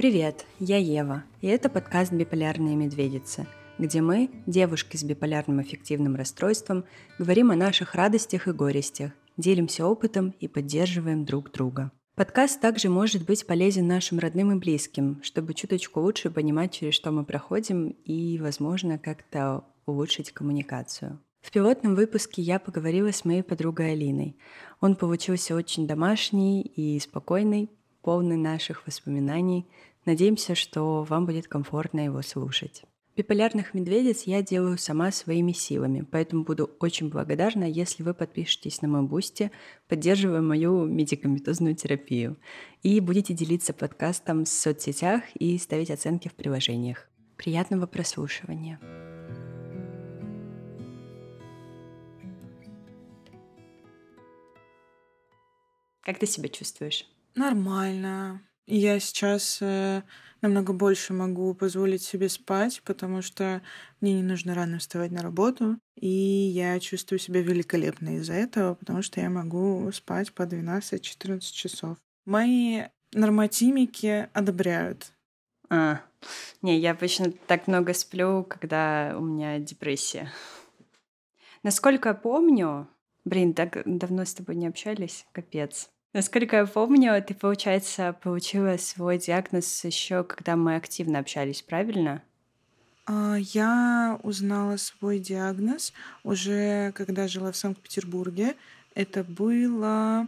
Привет, я Ева, и это подкаст «Биполярные медведицы», где мы, девушки с биполярным аффективным расстройством, говорим о наших радостях и горестях, делимся опытом и поддерживаем друг друга. Подкаст также может быть полезен нашим родным и близким, чтобы чуточку лучше понимать, через что мы проходим, и, возможно, как-то улучшить коммуникацию. В пилотном выпуске я поговорила с моей подругой Алиной. Он получился очень домашний и спокойный, полный наших воспоминаний – Надеемся, что вам будет комфортно его слушать. Биполярных медведиц я делаю сама своими силами, поэтому буду очень благодарна, если вы подпишетесь на мой Boosty, поддерживая мою медикаментозную терапию, и будете делиться подкастом в соцсетях и ставить оценки в приложениях. Приятного прослушивания! Как ты себя чувствуешь? Нормально. Я сейчас э, намного больше могу позволить себе спать, потому что мне не нужно рано вставать на работу, и я чувствую себя великолепно из-за этого, потому что я могу спать по 12-14 часов. Мои нормотимики одобряют. А, не, я обычно так много сплю, когда у меня депрессия. Насколько помню, блин, так давно с тобой не общались, капец. Насколько я помню, ты, получается, получила свой диагноз еще, когда мы активно общались, правильно? А, я узнала свой диагноз уже когда жила в Санкт-Петербурге. Это было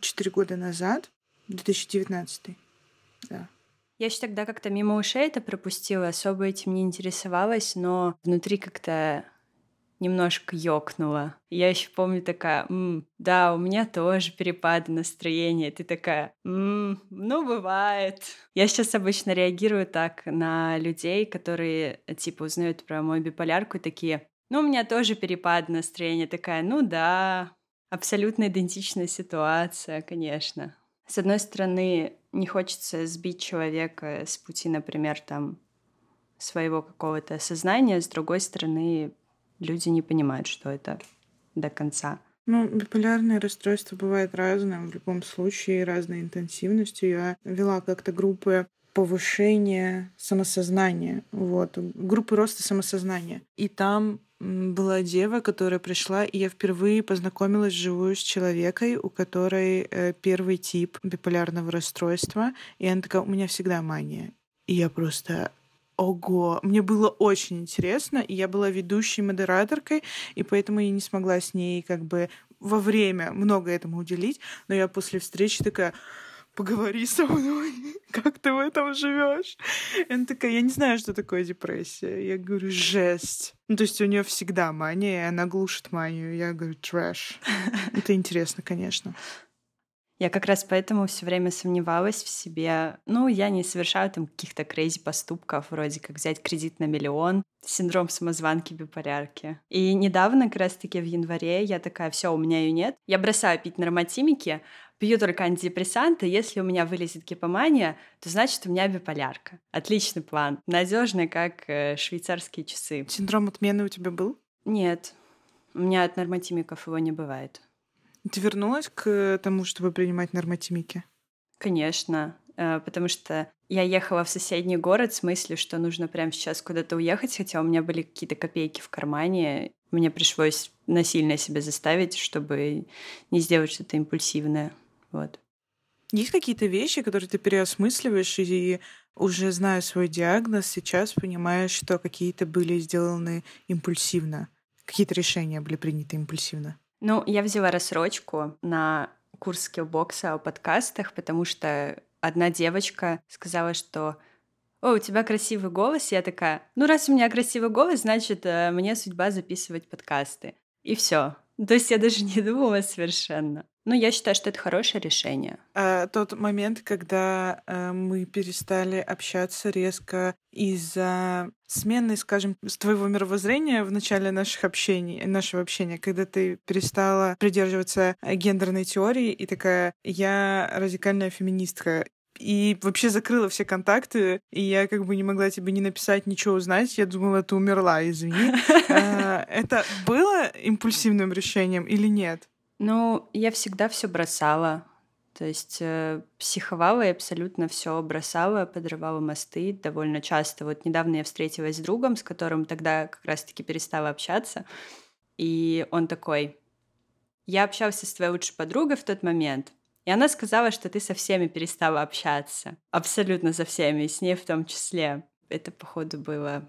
четыре года назад, 2019. Да. Я еще тогда как-то мимо ушей это пропустила, особо этим не интересовалась, но внутри как-то немножко ёкнула. Я еще помню такая, М, да, у меня тоже перепады настроения. Ты такая, М, ну, бывает. Я сейчас обычно реагирую так на людей, которые, типа, узнают про мою биполярку и такие, ну, у меня тоже перепады настроения. Такая, ну да, абсолютно идентичная ситуация, конечно. С одной стороны, не хочется сбить человека с пути, например, там, своего какого-то сознания, с другой стороны, люди не понимают, что это до конца. Ну, биполярное расстройство бывает разным, в любом случае, разной интенсивностью. Я вела как-то группы повышения самосознания, вот, группы роста самосознания. И там была дева, которая пришла, и я впервые познакомилась вживую с человекой, у которой э, первый тип биполярного расстройства, и она такая, у меня всегда мания. И я просто Ого, мне было очень интересно, и я была ведущей модераторкой, и поэтому я не смогла с ней как бы во время много этому уделить, но я после встречи такая, поговори со мной, как ты в этом живешь? Она такая, я не знаю, что такое депрессия. Я говорю, жесть. Ну, то есть у нее всегда мания, и она глушит манию. Я говорю, трэш. Это интересно, конечно. Я как раз поэтому все время сомневалась в себе. Ну, я не совершаю там каких-то крейзи поступков, вроде как взять кредит на миллион, синдром самозванки биполярки. И недавно, как раз-таки в январе, я такая, все, у меня ее нет. Я бросаю пить норматимики, пью только антидепрессанты. Если у меня вылезет гипомания, то значит у меня биполярка. Отличный план. Надежный, как э, швейцарские часы. Синдром отмены у тебя был? Нет. У меня от нормотимиков его не бывает. Ты вернулась к тому, чтобы принимать нормотимики? Конечно, э, потому что я ехала в соседний город с мыслью, что нужно прямо сейчас куда-то уехать, хотя у меня были какие-то копейки в кармане. Мне пришлось насильно себя заставить, чтобы не сделать что-то импульсивное. Вот. Есть какие-то вещи, которые ты переосмысливаешь и уже зная свой диагноз, сейчас понимаешь, что какие-то были сделаны импульсивно, какие-то решения были приняты импульсивно? Ну, я взяла рассрочку на курс скиллбокса о подкастах, потому что одна девочка сказала, что «О, у тебя красивый голос». Я такая «Ну, раз у меня красивый голос, значит, э, мне судьба записывать подкасты». И все. То есть я даже не думала совершенно. Ну, я считаю, что это хорошее решение. А, тот момент, когда а, мы перестали общаться резко из-за смены, скажем, с твоего мировоззрения в начале наших общений, нашего общения, когда ты перестала придерживаться гендерной теории и такая, я радикальная феминистка, и вообще закрыла все контакты, и я как бы не могла тебе не написать, ничего узнать. Я думала, ты умерла, извини. А, это было импульсивным решением или нет? Ну, я всегда все бросала. То есть э, психовала и абсолютно все бросала, подрывала мосты довольно часто. Вот недавно я встретилась с другом, с которым тогда как раз-таки перестала общаться. И он такой, я общался с твоей лучшей подругой в тот момент, и она сказала, что ты со всеми перестала общаться. Абсолютно со всеми, и с ней в том числе. Это, походу, было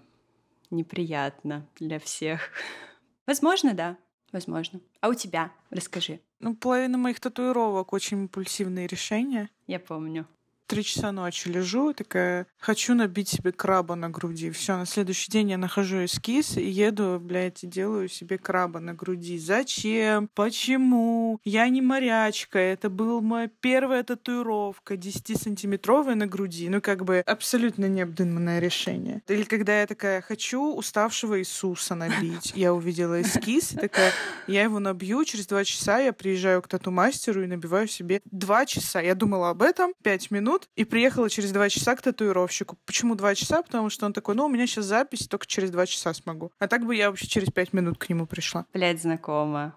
неприятно для всех. Возможно, да. Возможно. А у тебя? Расскажи. Ну, половина моих татуировок очень импульсивные решения. Я помню три часа ночи лежу, такая, хочу набить себе краба на груди. Все, на следующий день я нахожу эскиз и еду, блядь, и делаю себе краба на груди. Зачем? Почему? Я не морячка, это была моя первая татуировка, 10-сантиметровая на груди. Ну, как бы абсолютно необдуманное решение. Или когда я такая, хочу уставшего Иисуса набить. Я увидела эскиз и такая, я его набью, через два часа я приезжаю к тату-мастеру и набиваю себе два часа. Я думала об этом пять минут, минут и приехала через два часа к татуировщику. Почему два часа? Потому что он такой, ну, у меня сейчас запись, только через два часа смогу. А так бы я вообще через пять минут к нему пришла. Блять, знакомо.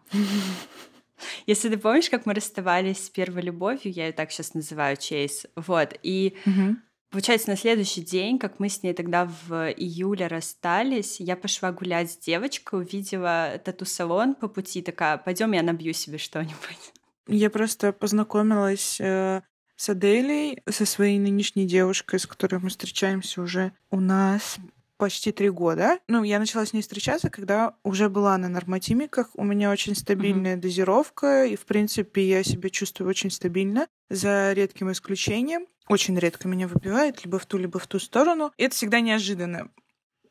Если ты помнишь, как мы расставались с первой любовью, я ее так сейчас называю, Чейз, вот, и Получается, на следующий день, как мы с ней тогда в июле расстались, я пошла гулять с девочкой, увидела тату-салон по пути, такая, пойдем, я набью себе что-нибудь. Я просто познакомилась э, с Аделей, со своей нынешней девушкой, с которой мы встречаемся уже у нас почти три года. Ну, я начала с ней встречаться, когда уже была на норматимиках. У меня очень стабильная mm-hmm. дозировка, и, в принципе, я себя чувствую очень стабильно, за редким исключением. Очень редко меня выбивает либо в ту, либо в ту сторону. И это всегда неожиданно.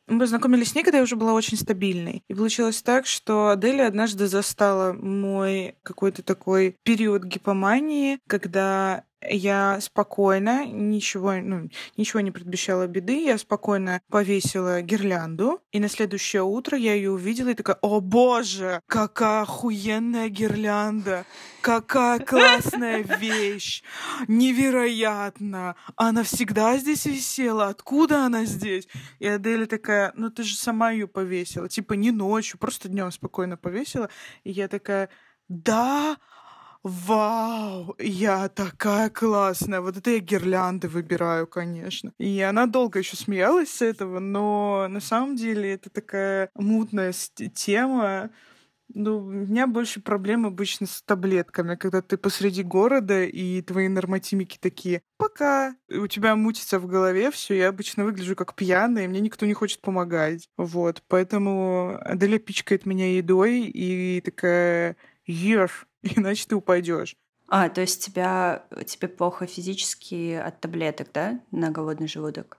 Мы познакомились с ней, когда я уже была очень стабильной. И получилось так, что Аделя однажды застала мой какой-то такой период гипомании, когда я спокойно, ничего, ну, ничего не предвещало беды, я спокойно повесила гирлянду, и на следующее утро я ее увидела и такая, о боже, какая охуенная гирлянда, какая классная вещь, невероятно, она всегда здесь висела, откуда она здесь? И Аделя такая, ну ты же сама ее повесила, типа не ночью, просто днем спокойно повесила, и я такая, да, вау, я такая классная, вот это я гирлянды выбираю, конечно. И она долго еще смеялась с этого, но на самом деле это такая мутная тема, ну, у меня больше проблем обычно с таблетками, когда ты посреди города, и твои норматимики такие «пока». У тебя мутится в голове все, я обычно выгляжу как пьяная, и мне никто не хочет помогать. Вот, поэтому Аделя пичкает меня едой, и такая «ешь, иначе ты упадешь. А, то есть тебя, тебе плохо физически от таблеток, да, на голодный желудок?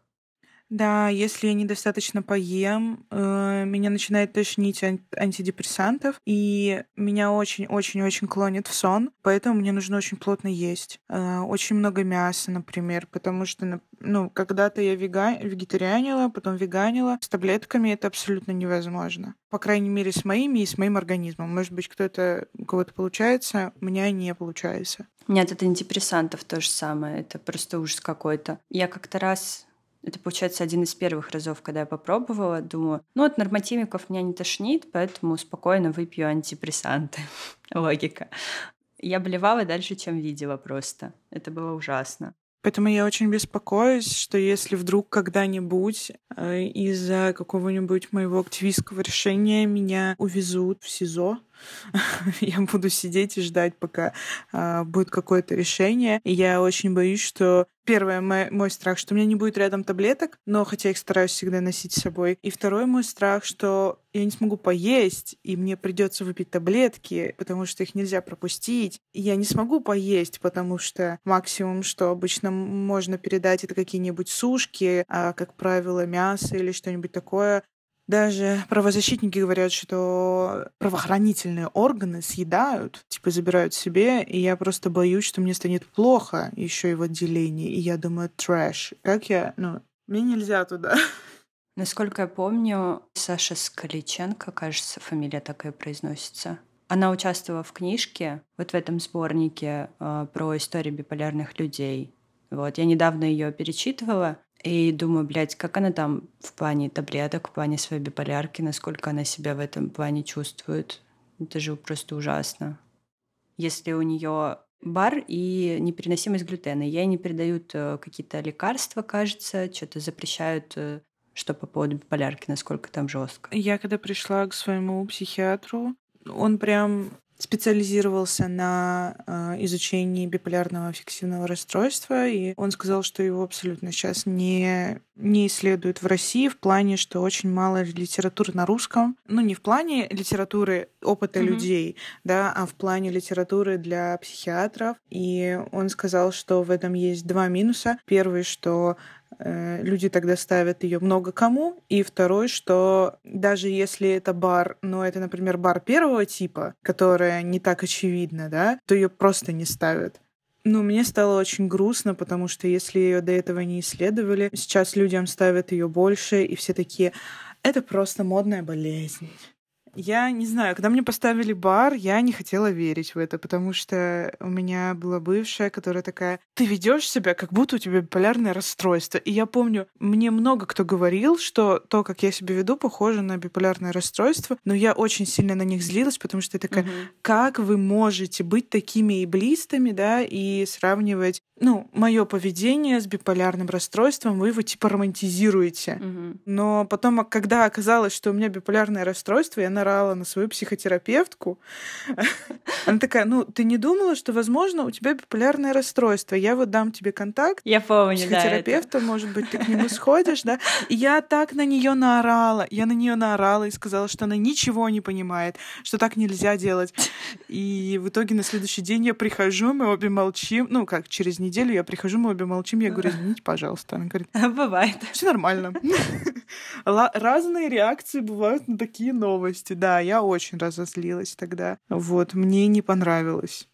Да, если я недостаточно поем, э, меня начинает тошнить ан- антидепрессантов, и меня очень-очень-очень клонит в сон, поэтому мне нужно очень плотно есть. Э, очень много мяса, например, потому что, ну, когда-то я вега... вегетарианила, потом веганила. С таблетками это абсолютно невозможно. По крайней мере, с моими и с моим организмом. Может быть, кто-то, у кого-то получается, у меня не получается. Нет, это антидепрессантов то же самое. Это просто ужас какой-то. Я как-то раз это, получается, один из первых разов, когда я попробовала. Думаю, ну, от нормативников меня не тошнит, поэтому спокойно выпью антидепрессанты. Логика. Я болевала дальше, чем видела просто. Это было ужасно. Поэтому я очень беспокоюсь, что если вдруг когда-нибудь э, из-за какого-нибудь моего активистского решения меня увезут в СИЗО, я буду сидеть и ждать, пока а, будет какое-то решение. И я очень боюсь, что первое мой, мой страх, что у меня не будет рядом таблеток, но хотя их стараюсь всегда носить с собой. И второй мой страх, что я не смогу поесть, и мне придется выпить таблетки, потому что их нельзя пропустить. И я не смогу поесть, потому что максимум, что обычно можно передать, это какие-нибудь сушки, а, как правило, мясо или что-нибудь такое. Даже правозащитники говорят, что правоохранительные органы съедают, типа забирают себе, и я просто боюсь, что мне станет плохо еще и в отделении, и я думаю, трэш. Как я, ну, мне нельзя туда. Насколько я помню, Саша Скаличенко, кажется, фамилия такая произносится. Она участвовала в книжке, вот в этом сборнике э, про историю биполярных людей. Вот, я недавно ее перечитывала, и думаю, блядь, как она там в плане таблеток, в плане своей биполярки, насколько она себя в этом плане чувствует. Это же просто ужасно. Если у нее бар и непереносимость глютена, ей не передают э, какие-то лекарства, кажется, что-то запрещают э, что по поводу биполярки, насколько там жестко. Я когда пришла к своему психиатру, он прям специализировался на э, изучении биполярного аффективного расстройства, и он сказал, что его абсолютно сейчас не, не исследуют в России в плане, что очень мало литературы на русском. Ну, не в плане литературы опыта mm-hmm. людей, да, а в плане литературы для психиатров. И он сказал, что в этом есть два минуса. Первый, что люди тогда ставят ее много кому. И второй, что даже если это бар, но это, например, бар первого типа, которая не так очевидна, да, то ее просто не ставят. Ну, мне стало очень грустно, потому что если ее до этого не исследовали, сейчас людям ставят ее больше, и все такие, это просто модная болезнь. Я не знаю, когда мне поставили бар, я не хотела верить в это, потому что у меня была бывшая, которая такая, ты ведешь себя, как будто у тебя биполярное расстройство. И я помню, мне много кто говорил, что то, как я себя веду, похоже на биполярное расстройство, но я очень сильно на них злилась, потому что я такая, угу. как вы можете быть такими и блистами, да, и сравнивать, ну, мое поведение с биполярным расстройством, вы его типа романтизируете. Угу. Но потом, когда оказалось, что у меня биполярное расстройство, я наорала на свою психотерапевтку. Она такая, ну, ты не думала, что, возможно, у тебя биполярное расстройство? Я вот дам тебе контакт. Я помню, Психотерапевта, да, может быть, ты к нему сходишь, да? И я так на нее наорала. Я на нее наорала и сказала, что она ничего не понимает, что так нельзя делать. И в итоге на следующий день я прихожу, мы обе молчим. Ну, как, через неделю я прихожу, мы обе молчим. Я говорю, извините, пожалуйста. Она говорит, бывает. Все нормально. Разные реакции бывают на такие новости новости, да, я очень разозлилась тогда. Вот, мне не понравилось.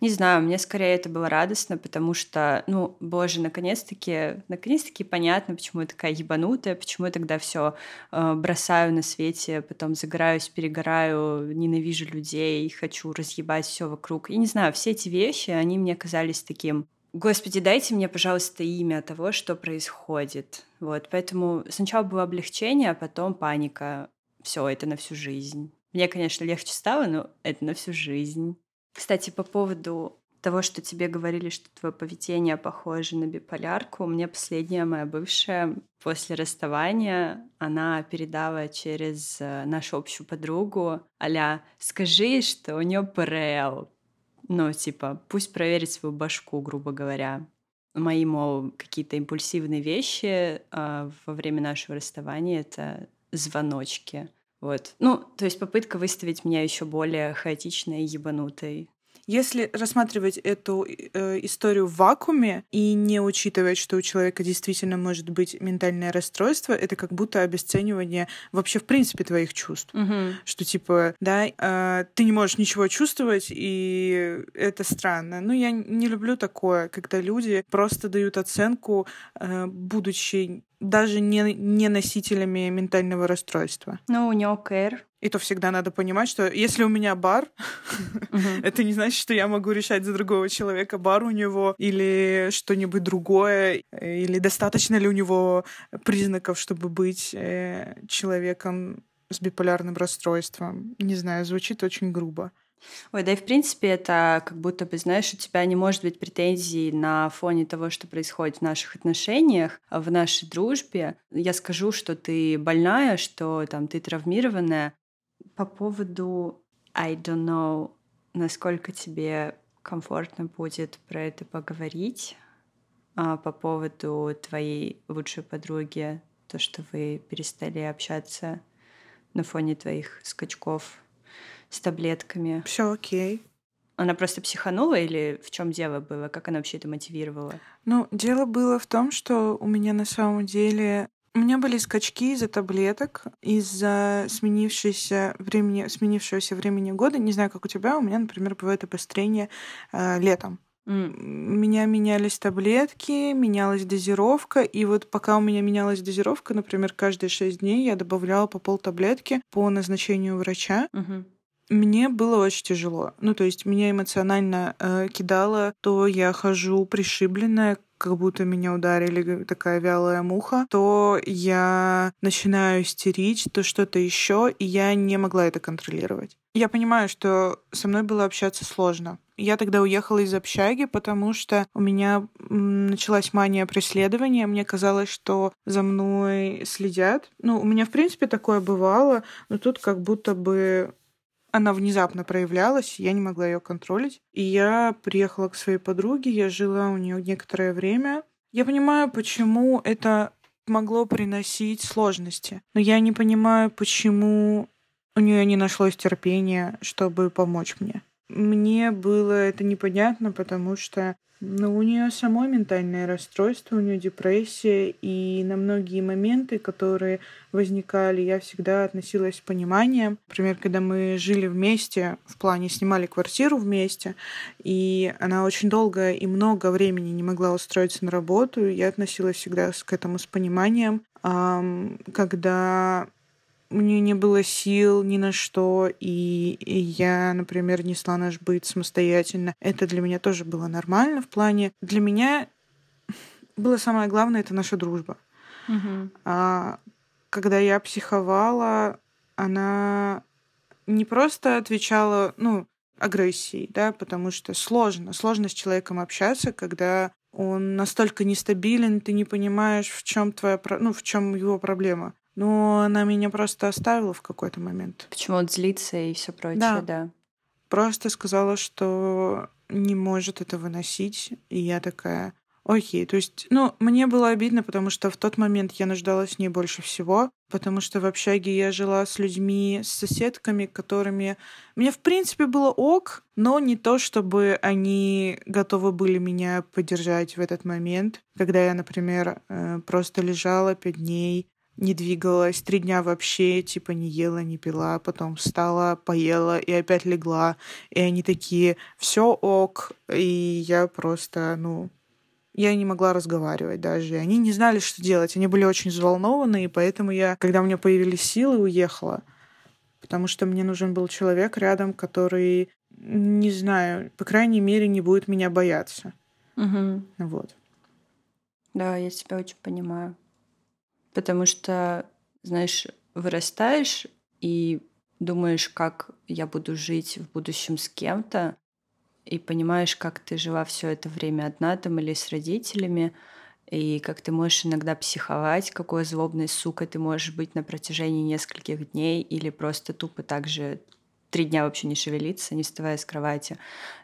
Не знаю, мне скорее это было радостно, потому что, ну, боже, наконец-таки, наконец-таки понятно, почему я такая ебанутая, почему я тогда все э, бросаю на свете, потом загораюсь, перегораю, ненавижу людей, хочу разъебать все вокруг. И не знаю, все эти вещи, они мне казались таким Господи, дайте мне, пожалуйста, имя того, что происходит. Вот, поэтому сначала было облегчение, а потом паника все, это на всю жизнь. Мне, конечно, легче стало, но это на всю жизнь. Кстати, по поводу того, что тебе говорили, что твое поведение похоже на биполярку, мне последняя моя бывшая после расставания, она передала через э, нашу общую подругу, аля, скажи, что у нее ПРЛ. Ну, типа, пусть проверит свою башку, грубо говоря. Мои, мол, какие-то импульсивные вещи э, во время нашего расставания — это звоночки. Вот. Ну, то есть попытка выставить меня еще более хаотичной и ебанутой. Если рассматривать эту э, историю в вакууме и не учитывать, что у человека действительно может быть ментальное расстройство, это как будто обесценивание вообще в принципе твоих чувств. Угу. Что типа, да, э, ты не можешь ничего чувствовать, и это странно. Ну, я не люблю такое, когда люди просто дают оценку, э, будучи даже не, не носителями ментального расстройства. Ну, у него КР. И то всегда надо понимать, что если у меня бар, это не значит, что я могу решать за другого человека, бар у него или что-нибудь другое, или достаточно ли у него признаков, чтобы быть э, человеком с биполярным расстройством. Не знаю, звучит очень грубо. Ой, да и в принципе это как будто бы, знаешь, у тебя не может быть претензий на фоне того, что происходит в наших отношениях, в нашей дружбе. Я скажу, что ты больная, что там ты травмированная. По поводу I don't know, насколько тебе комфортно будет про это поговорить, а по поводу твоей лучшей подруги, то, что вы перестали общаться на фоне твоих скачков с таблетками. Все окей. Она просто психанула или в чем дело было? Как она вообще это мотивировала? Ну, дело было в том, что у меня на самом деле у меня были скачки из-за таблеток, из-за сменившегося времени, сменившегося времени года. Не знаю, как у тебя, у меня, например, бывает обострение э, летом. Mm. У меня менялись таблетки, менялась дозировка, и вот пока у меня менялась дозировка, например, каждые шесть дней я добавляла по пол таблетки по назначению врача. Mm-hmm. Мне было очень тяжело. Ну, то есть меня эмоционально э, кидало, то я хожу пришибленная как будто меня ударили такая вялая муха, то я начинаю истерить, то что-то еще, и я не могла это контролировать. Я понимаю, что со мной было общаться сложно. Я тогда уехала из общаги, потому что у меня началась мания преследования. Мне казалось, что за мной следят. Ну, у меня, в принципе, такое бывало, но тут как будто бы она внезапно проявлялась, я не могла ее контролить. И я приехала к своей подруге, я жила у нее некоторое время. Я понимаю, почему это могло приносить сложности. Но я не понимаю, почему у нее не нашлось терпения, чтобы помочь мне. Мне было это непонятно, потому что ну, у нее самой ментальное расстройство, у нее депрессия, и на многие моменты, которые возникали, я всегда относилась с пониманием. Например, когда мы жили вместе, в плане снимали квартиру вместе, и она очень долго и много времени не могла устроиться на работу, я относилась всегда к этому с пониманием. Когда у нее не было сил ни на что, и, и я, например, несла наш быт самостоятельно. Это для меня тоже было нормально в плане. Для меня было самое главное это наша дружба. Угу. А, когда я психовала, она не просто отвечала, ну, агрессией, да, потому что сложно, сложно с человеком общаться, когда он настолько нестабилен, ты не понимаешь, в чем твоя, ну, в чем его проблема. Но она меня просто оставила в какой-то момент. Почему он злится и все прочее, да. да. Просто сказала, что не может это выносить. И я такая, окей. То есть, ну, мне было обидно, потому что в тот момент я нуждалась в ней больше всего, потому что в общаге я жила с людьми, с соседками, которыми мне, в принципе, было ок, но не то, чтобы они готовы были меня поддержать в этот момент, когда я, например, э, просто лежала пять дней, не двигалась, три дня вообще, типа, не ела, не пила, потом встала, поела и опять легла. И они такие, все ок, и я просто, ну, я не могла разговаривать даже. Они не знали, что делать. Они были очень взволнованы, и поэтому я, когда у меня появились силы, уехала. Потому что мне нужен был человек рядом, который, не знаю, по крайней мере, не будет меня бояться. Угу. Вот. Да, я тебя очень понимаю. Потому что, знаешь, вырастаешь и думаешь, как я буду жить в будущем с кем-то, и понимаешь, как ты жила все это время одна там или с родителями, и как ты можешь иногда психовать, какой злобной сукой ты можешь быть на протяжении нескольких дней, или просто тупо так же три дня вообще не шевелиться, не вставая с кровати.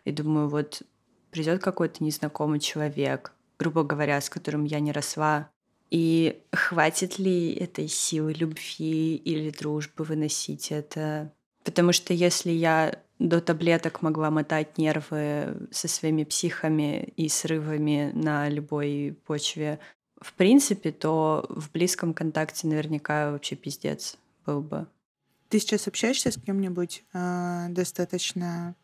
И думаю, вот придет какой-то незнакомый человек, грубо говоря, с которым я не росла, и хватит ли этой силы любви или дружбы выносить это? Потому что если я до таблеток могла мотать нервы со своими психами и срывами на любой почве, в принципе, то в близком контакте наверняка вообще пиздец был бы. Ты сейчас общаешься с кем-нибудь э, достаточно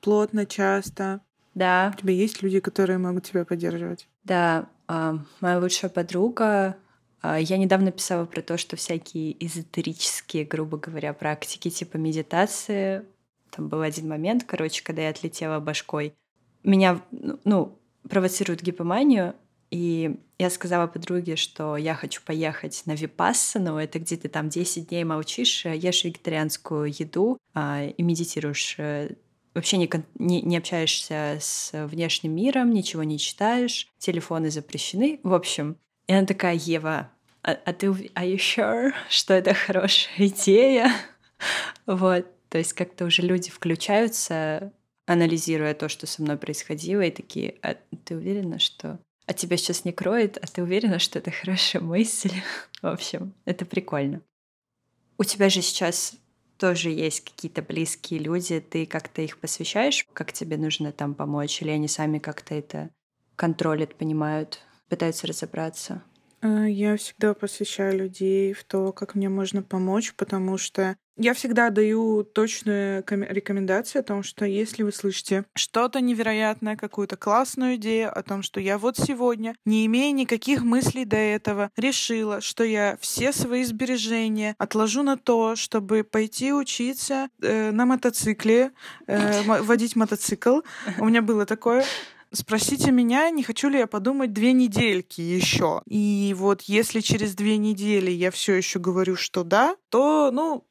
плотно, часто? Да. У тебя есть люди, которые могут тебя поддерживать? Да, а, моя лучшая подруга. А, я недавно писала про то, что всякие эзотерические, грубо говоря, практики типа медитации. Там был один момент, короче, когда я отлетела башкой. Меня, ну, провоцирует гипоманию, и я сказала подруге, что я хочу поехать на Випассану. Это где ты там 10 дней молчишь, ешь вегетарианскую еду а, и медитируешь э, вообще не, не, не общаешься с внешним миром, ничего не читаешь, телефоны запрещены. В общем, и она такая, Ева, а, а ты, are you sure, что это хорошая идея? вот, то есть как-то уже люди включаются, анализируя то, что со мной происходило, и такие, а ты уверена, что... А тебя сейчас не кроет, а ты уверена, что это хорошая мысль? В общем, это прикольно. У тебя же сейчас тоже есть какие-то близкие люди, ты как-то их посвящаешь, как тебе нужно там помочь, или они сами как-то это контролят, понимают, пытаются разобраться? Э, я всегда посвящаю людей в то, как мне можно помочь, потому что я всегда даю точную рекомендацию о том, что если вы слышите что-то невероятное, какую-то классную идею о том, что я вот сегодня, не имея никаких мыслей до этого, решила, что я все свои сбережения отложу на то, чтобы пойти учиться э, на мотоцикле, э, водить мотоцикл. У меня было такое Спросите меня, не хочу ли я подумать две недельки еще. И вот если через две недели я все еще говорю, что да, то, ну,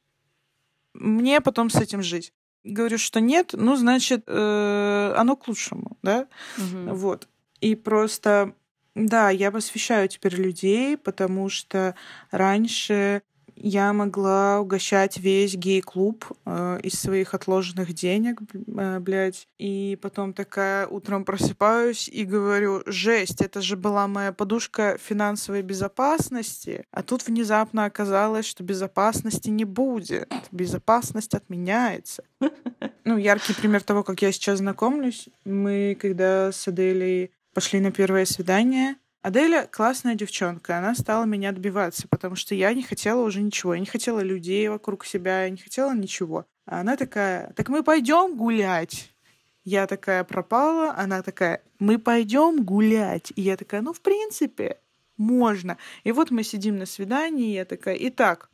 мне потом с этим жить. Говорю, что нет, ну, значит, э, оно к лучшему, да? Угу. Вот. И просто, да, я посвящаю теперь людей, потому что раньше я могла угощать весь гей-клуб э, из своих отложенных денег, э, блядь. И потом такая утром просыпаюсь и говорю, жесть, это же была моя подушка финансовой безопасности. А тут внезапно оказалось, что безопасности не будет. Безопасность отменяется. Ну, яркий пример того, как я сейчас знакомлюсь. Мы, когда с Аделей пошли на первое свидание, Аделя классная девчонка, она стала меня отбиваться, потому что я не хотела уже ничего, я не хотела людей вокруг себя, я не хотела ничего. А она такая, так мы пойдем гулять. Я такая пропала, она такая, мы пойдем гулять. И я такая, ну, в принципе, можно. И вот мы сидим на свидании, и я такая, итак,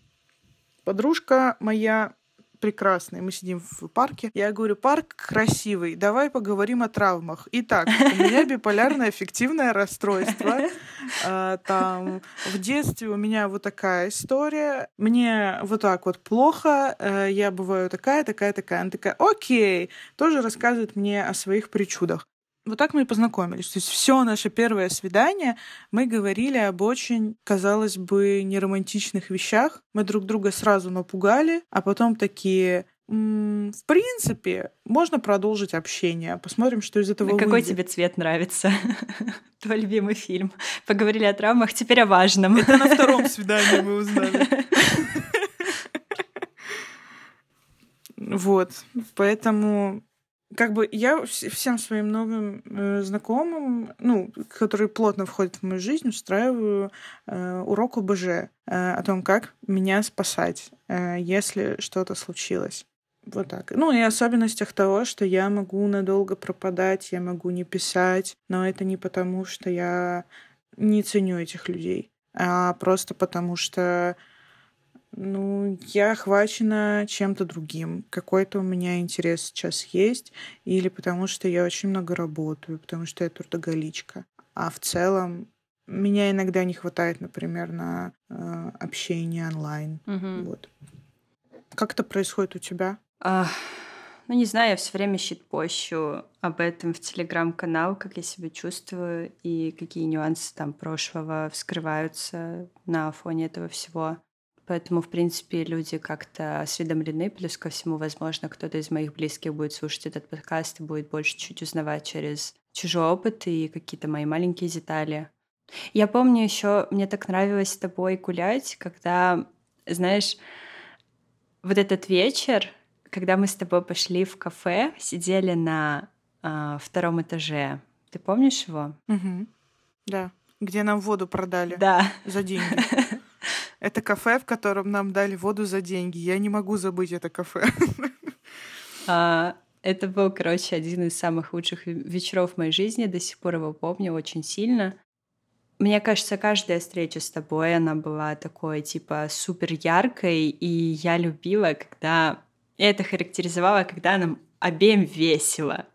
подружка моя прекрасный. Мы сидим в парке. Я говорю, парк красивый, давай поговорим о травмах. Итак, у меня биполярное аффективное расстройство. А, там в детстве у меня вот такая история. Мне вот так вот плохо. Э, я бываю такая, такая, такая. Она такая, окей. Тоже рассказывает мне о своих причудах. Вот так мы и познакомились. То есть все наше первое свидание мы говорили об очень, казалось бы, неромантичных вещах. Мы друг друга сразу напугали, а потом такие в принципе, можно продолжить общение. Посмотрим, что из этого Какой выйдет. тебе цвет нравится? Твой любимый фильм. Поговорили о травмах, теперь о важном. Это на втором свидании мы узнали. Вот. Поэтому как бы я всем своим новым э, знакомым, ну, которые плотно входят в мою жизнь, устраиваю э, урок ОБЖ э, о том, как меня спасать, э, если что-то случилось. Вот так. Ну и особенностях того, что я могу надолго пропадать, я могу не писать, но это не потому, что я не ценю этих людей, а просто потому, что ну, я охвачена чем-то другим. Какой-то у меня интерес сейчас есть. Или потому что я очень много работаю, потому что я трудоголичка. А в целом меня иногда не хватает, например, на э, общение онлайн. Угу. Вот. Как это происходит у тебя? А, ну, не знаю, я все время щитпощу об этом в телеграм-канал, как я себя чувствую и какие нюансы там прошлого вскрываются на фоне этого всего. Поэтому, в принципе, люди как-то осведомлены. Плюс ко всему, возможно, кто-то из моих близких будет слушать этот подкаст и будет больше чуть узнавать через чужой опыт и какие-то мои маленькие детали. Я помню еще, мне так нравилось с тобой гулять, когда, знаешь, вот этот вечер, когда мы с тобой пошли в кафе, сидели на э, втором этаже. Ты помнишь его? Угу. Да. Где нам воду продали. Да. За деньги. Это кафе, в котором нам дали воду за деньги. Я не могу забыть это кафе. А, это был, короче, один из самых лучших вечеров в моей жизни. До сих пор его помню очень сильно. Мне кажется, каждая встреча с тобой, она была такой, типа, супер яркой, и я любила, когда... Я это характеризовала, когда нам обеим весело.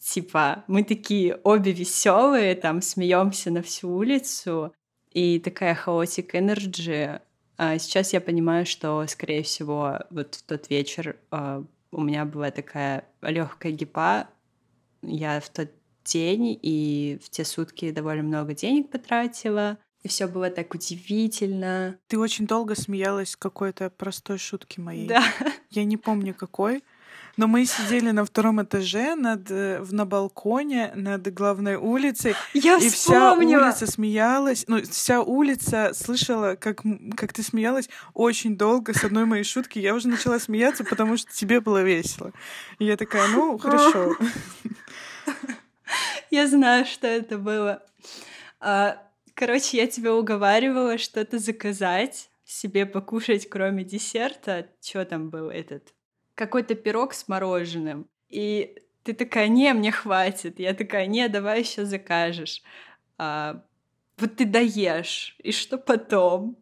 Типа, мы такие обе веселые, там смеемся на всю улицу, и такая хаотик энерджи. А сейчас я понимаю, что, скорее всего, вот в тот вечер а, у меня была такая легкая гипа. Я в тот день и в те сутки довольно много денег потратила. И все было так удивительно. Ты очень долго смеялась какой-то простой шутки моей. Да. Я не помню какой. Но мы сидели на втором этаже над, э, на балконе над главной улицей. Я и вся улица смеялась. Ну, вся улица слышала, как, как ты смеялась очень долго с одной моей шутки. Я уже начала смеяться, потому что тебе было весело. И я такая, ну, хорошо. Я знаю, что это было. А, короче, я тебя уговаривала что-то заказать себе покушать, кроме десерта. Что там был этот? Какой-то пирог с мороженым. И ты такая, не, мне хватит. Я такая, не, давай еще закажешь. А, вот ты даешь, и что потом?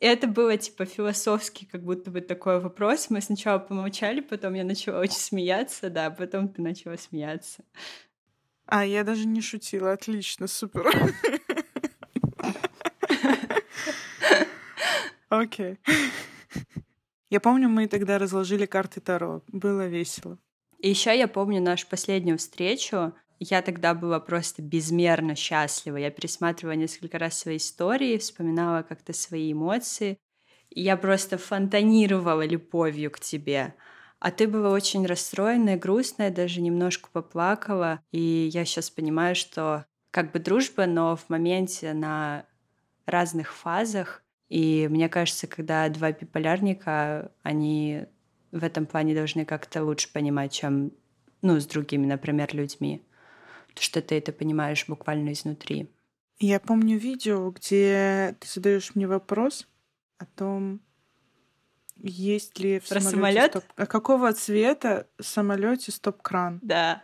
И это было типа философский, как будто бы такой вопрос. Мы сначала помолчали, потом я начала очень смеяться, да, потом ты начала смеяться. А, я даже не шутила. Отлично, супер. Окей. Я помню, мы тогда разложили карты Таро. Было весело. И еще я помню нашу последнюю встречу. Я тогда была просто безмерно счастлива. Я пересматривала несколько раз свои истории, вспоминала как-то свои эмоции. Я просто фонтанировала любовью к тебе. А ты была очень расстроенная, грустная, даже немножко поплакала. И я сейчас понимаю, что как бы дружба, но в моменте на разных фазах и мне кажется, когда два биполярника, они в этом плане должны как-то лучше понимать, чем ну, с другими, например, людьми. Потому что ты это понимаешь буквально изнутри. Я помню видео, где ты задаешь мне вопрос о том, есть ли в Про самолете самолет? стоп... А какого цвета в самолете стоп-кран? Да.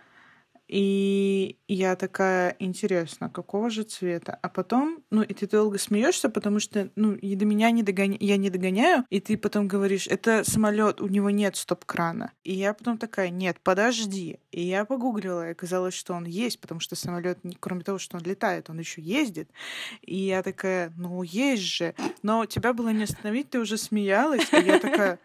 И я такая, интересно, какого же цвета? А потом, ну, и ты долго смеешься, потому что, ну, и до меня не догоня... я не догоняю, и ты потом говоришь, это самолет, у него нет стоп-крана. И я потом такая, нет, подожди. И я погуглила, и оказалось, что он есть, потому что самолет, кроме того, что он летает, он еще ездит. И я такая, ну, есть же. Но тебя было не остановить, ты уже смеялась, и я такая,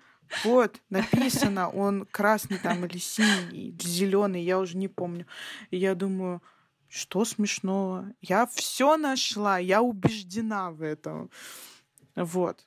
вот, написано, он красный там или синий, зеленый, я уже не помню. И я думаю, что смешного? Я все нашла, я убеждена в этом. Вот.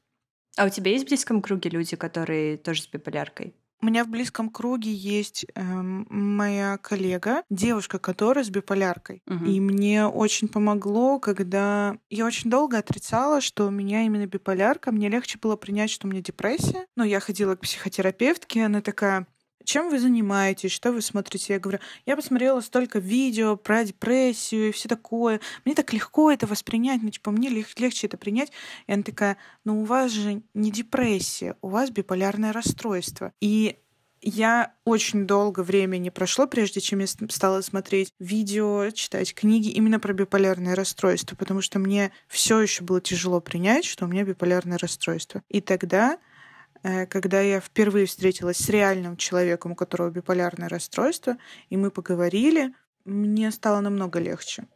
А у тебя есть в близком круге люди, которые тоже с биполяркой? У меня в близком круге есть эм, моя коллега, девушка, которая с биполяркой. Мгм. И мне очень помогло, когда я очень долго отрицала, что у меня именно биполярка. Мне легче было принять, что у меня депрессия. Но я ходила к психотерапевтке, она такая, чем вы занимаетесь, что вы смотрите? Я говорю, я посмотрела столько видео про депрессию и все такое. Мне так легко это воспринять, ну, типа, мне лег- легче это принять. И она такая, ну, у вас же не депрессия, у вас биполярное расстройство. И я очень долго времени прошло, прежде чем я стала смотреть видео, читать книги именно про биполярное расстройство, потому что мне все еще было тяжело принять, что у меня биполярное расстройство. И тогда когда я впервые встретилась с реальным человеком, у которого биполярное расстройство, и мы поговорили, мне стало намного легче.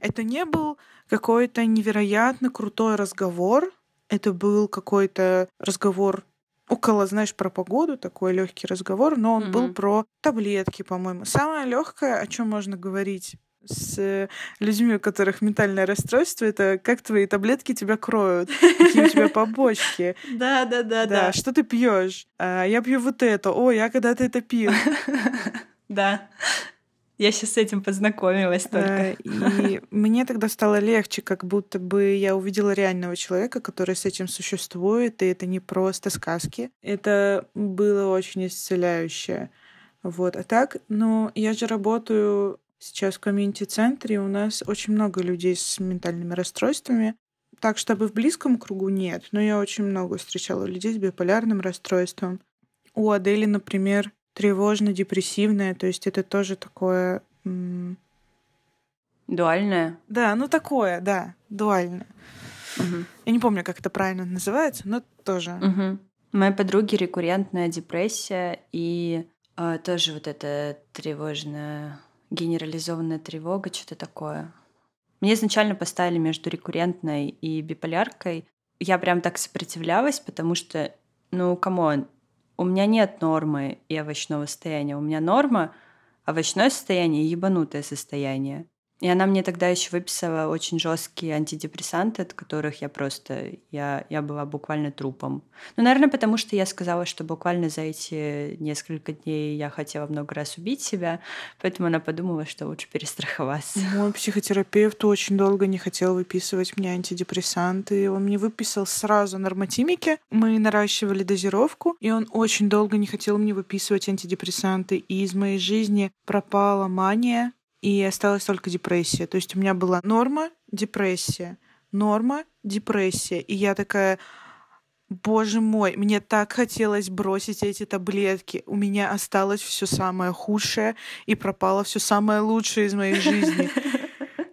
Это не был какой-то невероятно крутой разговор, это был какой-то разговор около, знаешь, про погоду, такой легкий разговор, но он был Мгм. про таблетки, по-моему. Самое легкое, о чем можно говорить с э, людьми, у которых ментальное расстройство, это как твои таблетки тебя кроют, какие у тебя побочки. Да, да, да, Да, что ты пьешь? А, я пью вот это. О, я когда-то это пил. Да. Я сейчас с этим познакомилась Э, только. И мне тогда стало легче, как будто бы я увидела реального человека, который с этим существует, и это не просто сказки. Это было очень исцеляюще. Вот. А так, ну, я же работаю сейчас в комьюнити-центре, у нас очень много людей с ментальными расстройствами. Так, чтобы в близком кругу нет, но я очень много встречала людей с биполярным расстройством. У Адели, например, тревожно-депрессивное, то есть это тоже такое... м, Дуальная. Да, ну такое, да, дуально. Мгм. Я не помню, как это правильно называется, но тоже. Мгм. У моей подруги рекуррентная депрессия и а, тоже вот эта тревожная, генерализованная тревога, что-то такое. Мне изначально поставили между рекуррентной и биполяркой. Я прям так сопротивлялась, потому что, ну, come on, у меня нет нормы и овощного состояния. У меня норма, овощное состояние и ебанутое состояние. И она мне тогда еще выписала очень жесткие антидепрессанты, от которых я просто, я, я была буквально трупом. Ну, наверное, потому что я сказала, что буквально за эти несколько дней я хотела много раз убить себя, поэтому она подумала, что лучше перестраховаться. Мой психотерапевт очень долго не хотел выписывать мне антидепрессанты. Он мне выписал сразу нормотимики. Мы наращивали дозировку, и он очень долго не хотел мне выписывать антидепрессанты. И из моей жизни пропала мания, и осталась только депрессия. То есть у меня была норма, депрессия, норма, депрессия. И я такая, боже мой, мне так хотелось бросить эти таблетки. У меня осталось все самое худшее и пропало все самое лучшее из моей жизни.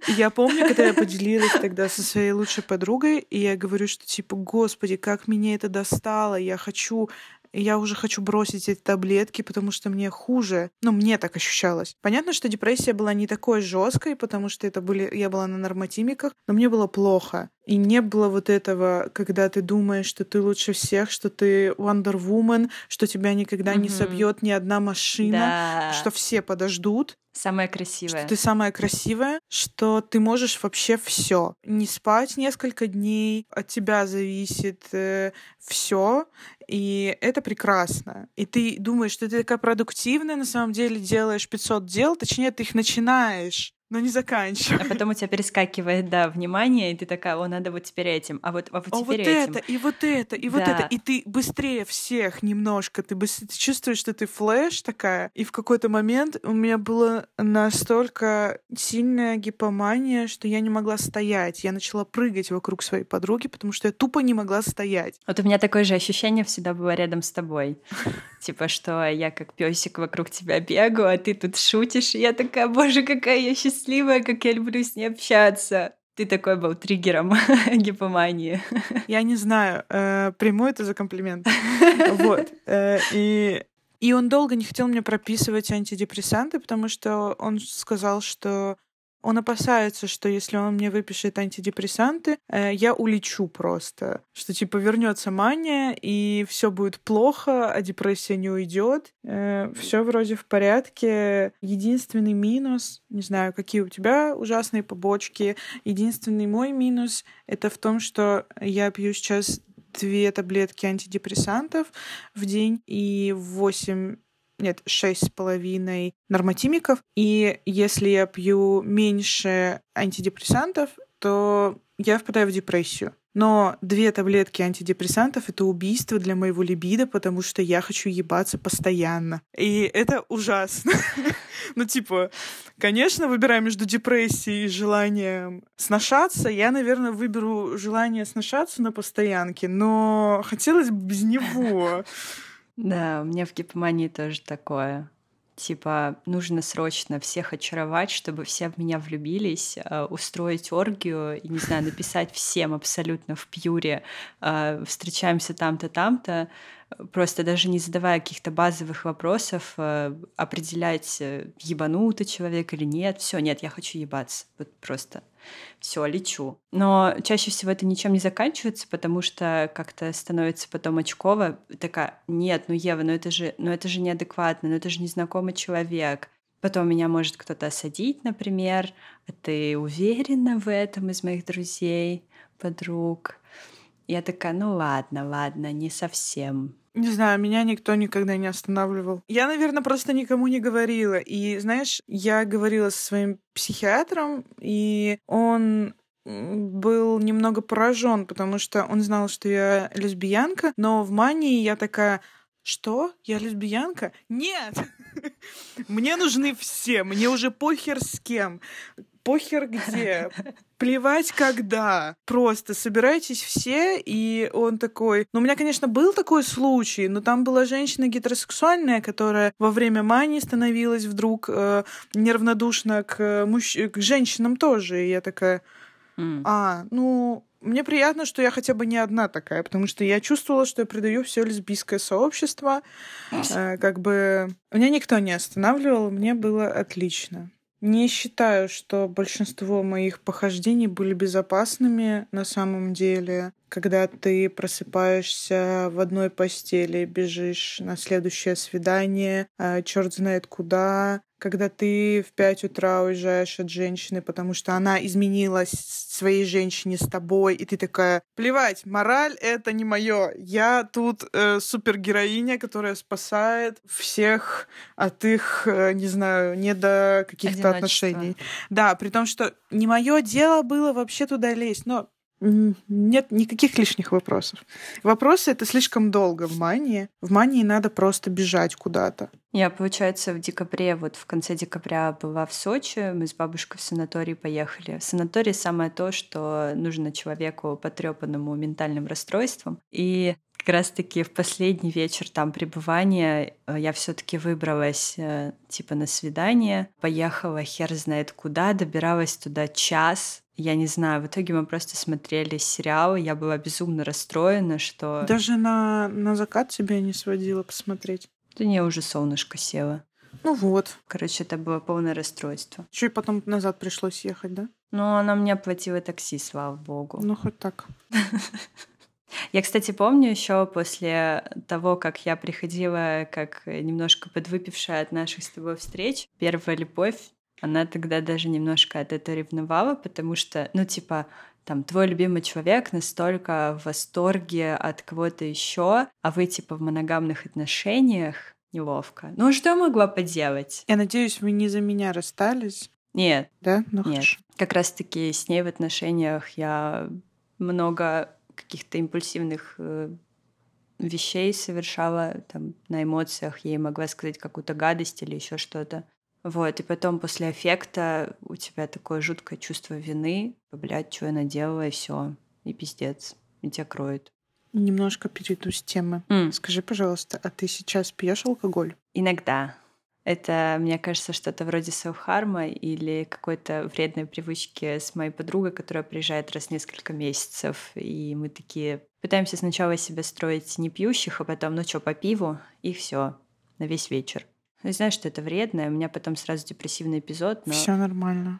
Я помню, когда я поделилась тогда со своей лучшей подругой, и я говорю, что типа, господи, как меня это достало, я хочу и я уже хочу бросить эти таблетки, потому что мне хуже. Ну, мне так ощущалось. Понятно, что депрессия была не такой жесткой, потому что это были, я была на нормотимиках, но мне было плохо. И не было вот этого, когда ты думаешь, что ты лучше всех, что ты Wonder Woman, что тебя никогда mm-hmm. не собьет ни одна машина, да. что все подождут. Самая красивая. Что ты самая красивая, что ты можешь вообще все. Не спать несколько дней, от тебя зависит э, все, и это прекрасно. И ты думаешь, что ты такая продуктивная, на самом деле делаешь 500 дел, точнее, ты их начинаешь но не заканчиваешь. А потом у тебя перескакивает, да, внимание, и ты такая, о, надо вот теперь этим, а вот, а вот теперь вот этим. это, и вот это, и да. вот это. И ты быстрее всех немножко, ты, быстрее, ты чувствуешь, что ты флеш такая. И в какой-то момент у меня была настолько сильная гипомания, что я не могла стоять. Я начала прыгать вокруг своей подруги, потому что я тупо не могла стоять. Вот у меня такое же ощущение всегда было рядом с тобой. Типа, что я как песик вокруг тебя бегаю, а ты тут шутишь, и я такая, боже, какая я счастливая счастливая, как я люблю с ней общаться. Ты такой был триггером гипомании. Я не знаю, э, приму это за комплимент. Вот. Э, и и он долго не хотел мне прописывать антидепрессанты, потому что он сказал, что он опасается, что если он мне выпишет антидепрессанты, э, я улечу просто. Что типа вернется мания, и все будет плохо, а депрессия не уйдет. Э, все вроде в порядке. Единственный минус, не знаю, какие у тебя ужасные побочки. Единственный мой минус это в том, что я пью сейчас две таблетки антидепрессантов в день и 8 нет, шесть с половиной нормотимиков. И если я пью меньше антидепрессантов, то я впадаю в депрессию. Но две таблетки антидепрессантов — это убийство для моего либидо, потому что я хочу ебаться постоянно. И это ужасно. Ну, типа, конечно, выбирая между депрессией и желанием сношаться, я, наверное, выберу желание сношаться на постоянке, но хотелось бы без него. Да, у меня в гипомании тоже такое. Типа, нужно срочно всех очаровать, чтобы все в меня влюбились, э, устроить оргию и, не знаю, написать всем абсолютно в пьюре э, «встречаемся там-то, там-то», просто даже не задавая каких-то базовых вопросов, э, определять, ебанутый человек или нет. Все, нет, я хочу ебаться. Вот просто все, лечу. Но чаще всего это ничем не заканчивается, потому что как-то становится потом очково, такая, нет, ну Ева, ну это же, ну это же неадекватно, ну это же незнакомый человек. Потом меня может кто-то осадить, например, а ты уверена в этом из моих друзей, подруг? Я такая, ну ладно, ладно, не совсем. Не знаю, меня никто никогда не останавливал. Я, наверное, просто никому не говорила. И, знаешь, я говорила со своим психиатром, и он был немного поражен, потому что он знал, что я лесбиянка, но в мании я такая, что? Я лесбиянка? Нет! Мне нужны все, мне уже похер с кем похер где, плевать когда. Просто собирайтесь все, и он такой... Ну, у меня, конечно, был такой случай, но там была женщина гетеросексуальная, которая во время мании становилась вдруг э, неравнодушна к, мужч... к женщинам тоже. И я такая... Mm. А, ну, мне приятно, что я хотя бы не одна такая, потому что я чувствовала, что я предаю все лесбийское сообщество. Э, как бы меня никто не останавливал, мне было отлично. Не считаю, что большинство моих похождений были безопасными на самом деле. Когда ты просыпаешься в одной постели, бежишь на следующее свидание, а черт знает куда, когда ты в 5 утра уезжаешь от женщины, потому что она изменилась своей женщине с тобой, и ты такая, плевать, мораль — это не мое. Я тут э, супергероиня, которая спасает всех от их, э, не знаю, не до каких-то отношений. Да, при том, что не мое дело было вообще туда лезть, но нет никаких лишних вопросов. Вопросы — это слишком долго в мании. В мании надо просто бежать куда-то. Я, получается, в декабре, вот в конце декабря была в Сочи, мы с бабушкой в санаторий поехали. В санатории самое то, что нужно человеку потрепанному ментальным расстройством. И как раз-таки в последний вечер там пребывания э, я все-таки выбралась э, типа на свидание, поехала хер знает куда, добиралась туда час, Я не знаю, в итоге мы просто смотрели сериал, я была безумно расстроена, что... Даже на, на закат тебя не сводила посмотреть. Да не, уже солнышко село. Ну вот. Короче, это было полное расстройство. Еще и потом назад пришлось ехать, да? Ну, она мне оплатила такси, слава богу. Ну, хоть так. Я, кстати, помню еще после того, как я приходила как немножко подвыпившая от наших с тобой встреч, первая любовь, она тогда даже немножко от этого ревновала, потому что, ну, типа, там твой любимый человек настолько в восторге от кого-то еще, а вы типа в моногамных отношениях, неловко. Ну, что могла поделать? Я надеюсь, вы не за меня расстались. Нет. Да? Ну, Нет. хорошо. Как раз-таки с ней в отношениях я много каких-то импульсивных э, вещей совершала там на эмоциях, ей могла сказать какую-то гадость или еще что-то. Вот, и потом после эффекта у тебя такое жуткое чувство вины, блядь, что я наделала, и все, и пиздец, и тебя кроют. Немножко перейду с темы. М. Скажи, пожалуйста, а ты сейчас пьешь алкоголь? Иногда. Это, мне кажется, что-то вроде селфхарма или какой-то вредной привычки с моей подругой, которая приезжает раз в несколько месяцев, и мы такие пытаемся сначала себя строить не пьющих, а потом, ну что, по пиву, и все на весь вечер. Я знаю, что это вредно, и у меня потом сразу депрессивный эпизод, но... Все нормально.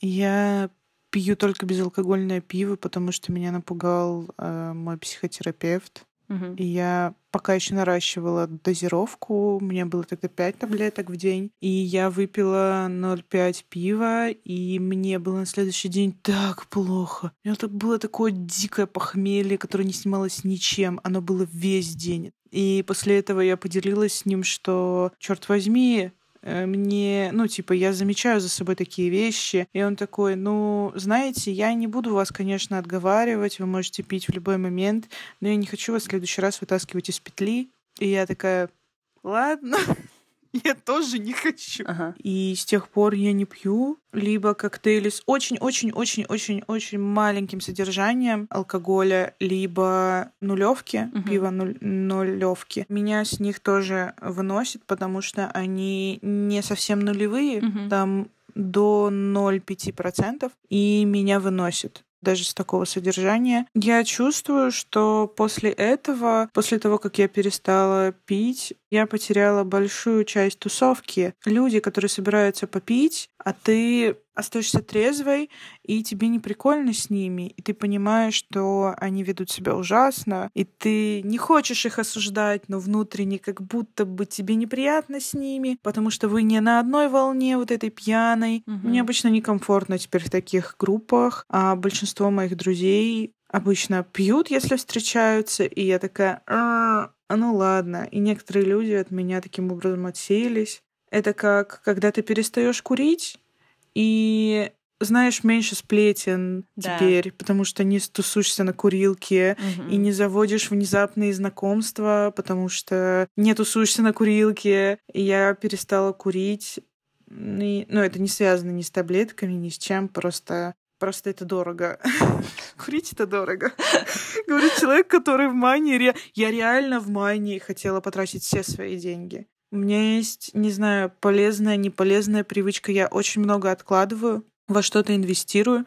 Я пью только безалкогольное пиво, потому что меня напугал э, мой психотерапевт. Мгм. И я пока еще наращивала дозировку, у меня было тогда 5 таблеток в день, и я выпила 0,5 пива, и мне было на следующий день так плохо. У меня было такое дикое похмелье, которое не снималось ничем, оно было весь день. И после этого я поделилась с ним, что, черт возьми, мне, ну, типа, я замечаю за собой такие вещи. И он такой, ну, знаете, я не буду вас, конечно, отговаривать, вы можете пить в любой момент, но я не хочу вас в следующий раз вытаскивать из петли. И я такая, ладно, я тоже не хочу. Ага. И с тех пор я не пью либо коктейли с очень-очень-очень-очень-очень маленьким содержанием алкоголя, либо нулевки, Мгм. пиво нуль- нулевки. Меня с них тоже выносит, потому что они не совсем нулевые, Мгм. там до 0,5%, и меня выносит даже с такого содержания. Я чувствую, что после этого, после того, как я перестала пить, я потеряла большую часть тусовки. Люди, которые собираются попить, а ты остаешься трезвой, и тебе не прикольно с ними, и ты понимаешь, что они ведут себя ужасно, и ты не хочешь их осуждать, но внутренне как будто бы тебе неприятно с ними, потому что вы не на одной волне вот этой пьяной. Мгм. Мне обычно некомфортно теперь в таких группах, а большинство моих друзей обычно пьют, если встречаются, и я такая, «А, ну ладно. И некоторые люди от меня таким образом отсеялись. Это как, когда ты перестаешь курить, и знаешь меньше сплетен Да. теперь, потому что не тусуешься на курилке, Мгм. и не заводишь внезапные знакомства, потому что не тусуешься на курилке. И я перестала курить. И- ну, это не связано ни с таблетками, ни с чем, просто Просто это дорого. Курить это дорого. Говорит человек, который в мании. ре- Я реально в мании хотела потратить все свои деньги. У меня есть, не знаю, полезная, неполезная привычка. Я очень много откладываю, во что-то инвестирую.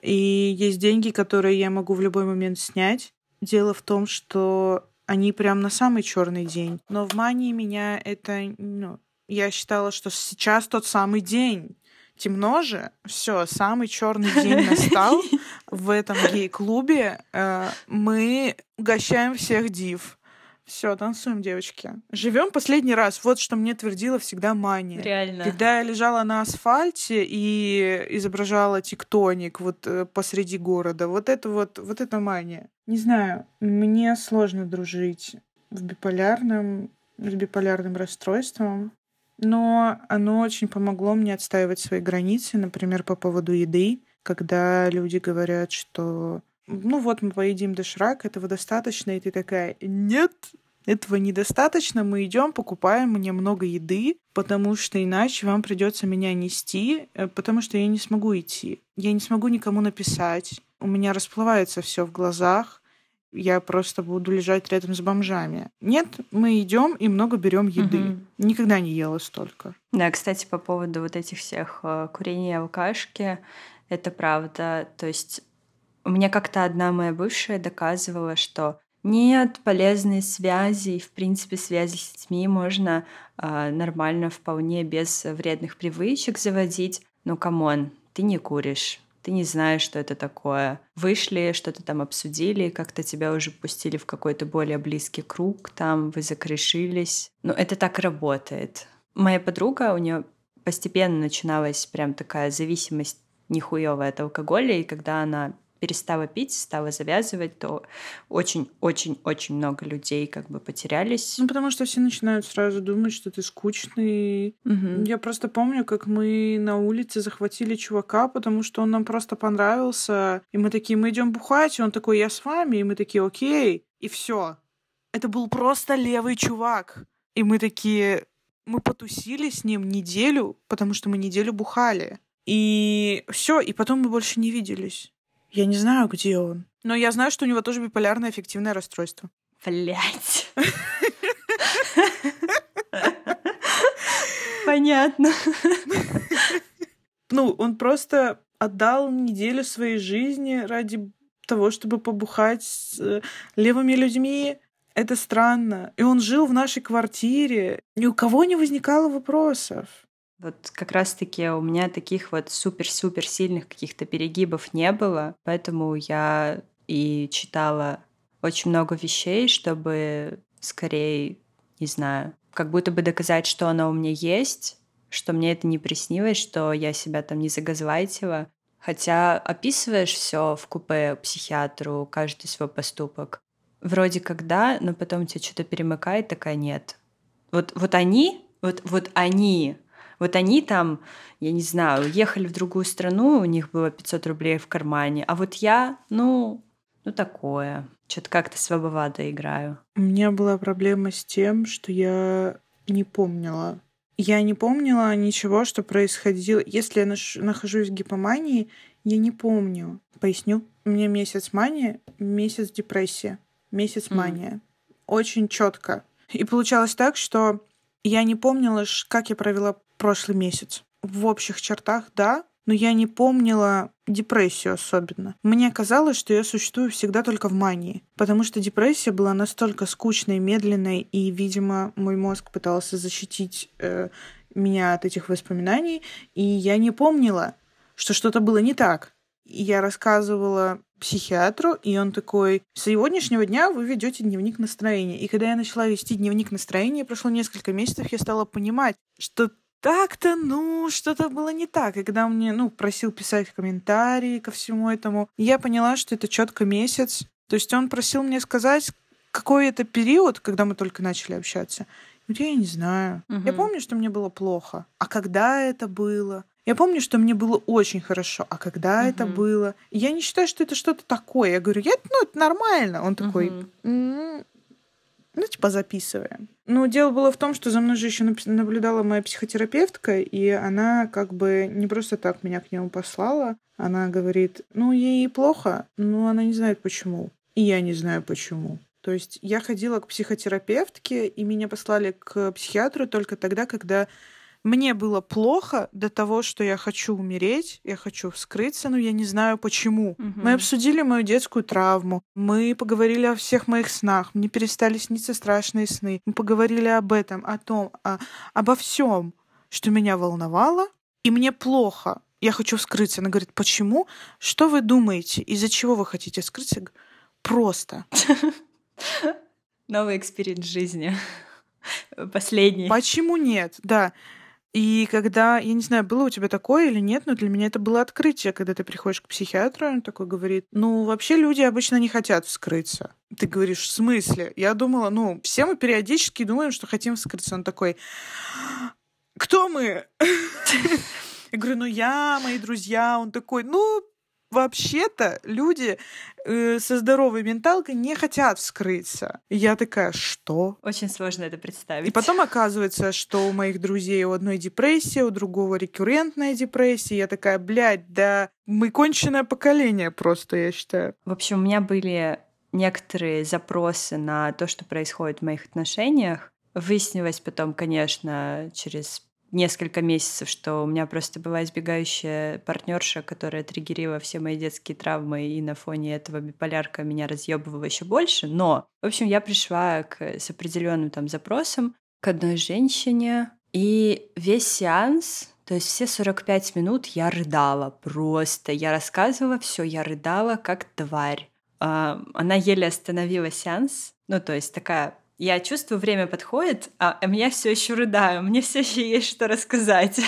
И есть деньги, которые я могу в любой момент снять. Дело в том, что они прям на самый черный день. Но в мании меня это, ну, я считала, что сейчас тот самый день. Темно же, все, самый черный день настал. В этом гей-клубе э, мы угощаем всех див. Все, танцуем, девочки. Живем последний раз. Вот что мне твердила всегда мания. Реально. Когда я лежала на асфальте и изображала тектоник вот э, посреди города, вот это вот, вот это мания. Не знаю, мне сложно дружить в биполярном, с биполярным расстройством, но оно очень помогло мне отстаивать свои границы, например, по поводу еды, когда люди говорят, что ну вот мы поедим доширак, этого достаточно, и ты такая, нет, этого недостаточно, мы идем, покупаем мне много еды, потому что иначе вам придется меня нести, э, потому что я не смогу идти. Я не смогу никому написать. У меня расплывается все в глазах. Я просто буду лежать рядом с бомжами. Нет, мы идем и много берем еды. Мгм. Никогда не ела столько. Да, кстати, по поводу вот этих всех э, курения и алкашки, Это правда. То есть меня как-то одна моя бывшая доказывала, что нет, полезные связи, и, в принципе, связи с детьми можно э, нормально, вполне без вредных привычек заводить. Ну, come on, ты не куришь, ты не знаешь, что это такое. Вышли, что-то там обсудили, как-то тебя уже пустили в какой-то более близкий круг, там вы закорешились. Ну, это так работает. Моя подруга, у нее постепенно начиналась прям такая зависимость нихуевая от алкоголя, и когда она перестала пить, стала завязывать, то очень-очень-очень много людей как бы потерялись. Ну, потому что все начинают сразу думать, что ты скучный. Угу. Я просто помню, как мы на улице захватили чувака, потому что он нам просто понравился. И мы такие, мы идем бухать, и он такой, я с вами, и мы такие, окей. И все. Это был просто левый чувак. И мы такие, мы потусили с ним неделю, потому что мы неделю бухали. И все, и потом мы больше не виделись. Я не знаю, где он. Но я знаю, что у него тоже биполярное аффективное расстройство. Блять. Понятно. Ну, он просто отдал неделю своей жизни ради того, чтобы побухать с э, левыми людьми. Это странно. И он жил в нашей квартире. Ни у кого не возникало вопросов. Вот как раз-таки у меня таких вот супер-супер сильных каких-то перегибов не было, поэтому я и читала очень много вещей, чтобы скорее, не знаю, как будто бы доказать, что оно у меня есть, что мне это не приснилось, что я себя там не загазлайтила. Хотя описываешь все в купе психиатру, каждый свой поступок. Вроде как да, но потом тебя что-то перемыкает, такая нет. Вот, вот они, вот, вот они вот они там, я не знаю, ехали в другую страну, у них было 500 рублей в кармане, а вот я, ну, ну такое. Что-то как-то слабовато играю. У меня была проблема с тем, что я не помнила. Я не помнила ничего, что происходило. Если я нахожусь в гипомании, я не помню. Поясню. У меня месяц мания, месяц депрессия, месяц мания. Mm. Очень четко. И получалось так, что я не помнила, как я провела прошлый месяц. В общих чертах, да, но я не помнила депрессию особенно. Мне казалось, что я существую всегда только в мании, потому что депрессия была настолько скучной, медленной, и, видимо, мой мозг пытался защитить э, меня от этих воспоминаний, и я не помнила, что что-то было не так. Я рассказывала психиатру, и он такой, с сегодняшнего дня вы ведете дневник настроения. И когда я начала вести дневник настроения, прошло несколько месяцев, я стала понимать, что так-то, ну, что-то было не так. И когда мне, ну, просил писать комментарии ко всему этому, я поняла, что это четко месяц. То есть он просил мне сказать, какой это период, когда мы только начали общаться. Я не знаю. Угу. Я помню, что мне было плохо. А когда это было? Я помню, что мне было очень хорошо, а когда угу. это было? Я не считаю, что это что-то такое. Я говорю, я, ну, это нормально. Он такой, угу. Ну, типа, записываем. Ну, дело было в том, что за мной же еще наблюдала моя психотерапевтка, и она как бы не просто так меня к нему послала. Она говорит, ну, ей плохо, но она не знает почему. И я не знаю почему. То есть я ходила к психотерапевтке, и меня послали к психиатру только тогда, когда мне было плохо до того, что я хочу умереть, я хочу вскрыться, но я не знаю почему. Угу. Мы обсудили мою детскую травму, мы поговорили о всех моих снах, мне перестали сниться страшные сны, мы поговорили об этом, о том, о, обо всем, что меня волновало, и мне плохо. Я хочу вскрыться. Она говорит, почему? Что вы думаете? Из-за чего вы хотите вскрыться? Просто. Новый эксперимент жизни. Последний. Почему нет? Да. И когда, я не знаю, было у тебя такое или нет, но для меня это было открытие, когда ты приходишь к психиатру, он такой говорит, ну, вообще люди обычно не хотят вскрыться. Ты говоришь, в смысле? Я думала, ну, все мы периодически думаем, что хотим вскрыться. Он такой, кто мы? Я говорю, ну я, мои друзья. Он такой, ну, вообще-то люди э, со здоровой менталкой не хотят вскрыться. И я такая, что? Очень сложно это представить. И потом оказывается, что у моих друзей у одной депрессия, у другого рекуррентная депрессия. Я такая, блядь, да мы конченое поколение просто, я считаю. В общем, у меня были некоторые запросы на то, что происходит в моих отношениях. Выяснилось потом, конечно, через несколько месяцев, что у меня просто была избегающая партнерша, которая триггерила все мои детские травмы, и на фоне этого биполярка меня разъебывала еще больше. Но, в общем, я пришла к, с определенным там запросом к одной женщине, и весь сеанс то есть все 45 минут я рыдала просто. Я рассказывала все, я рыдала как тварь. А, она еле остановила сеанс. Ну, то есть такая я чувствую, время подходит, а, а меня все еще рыдаю, мне все еще есть что рассказать.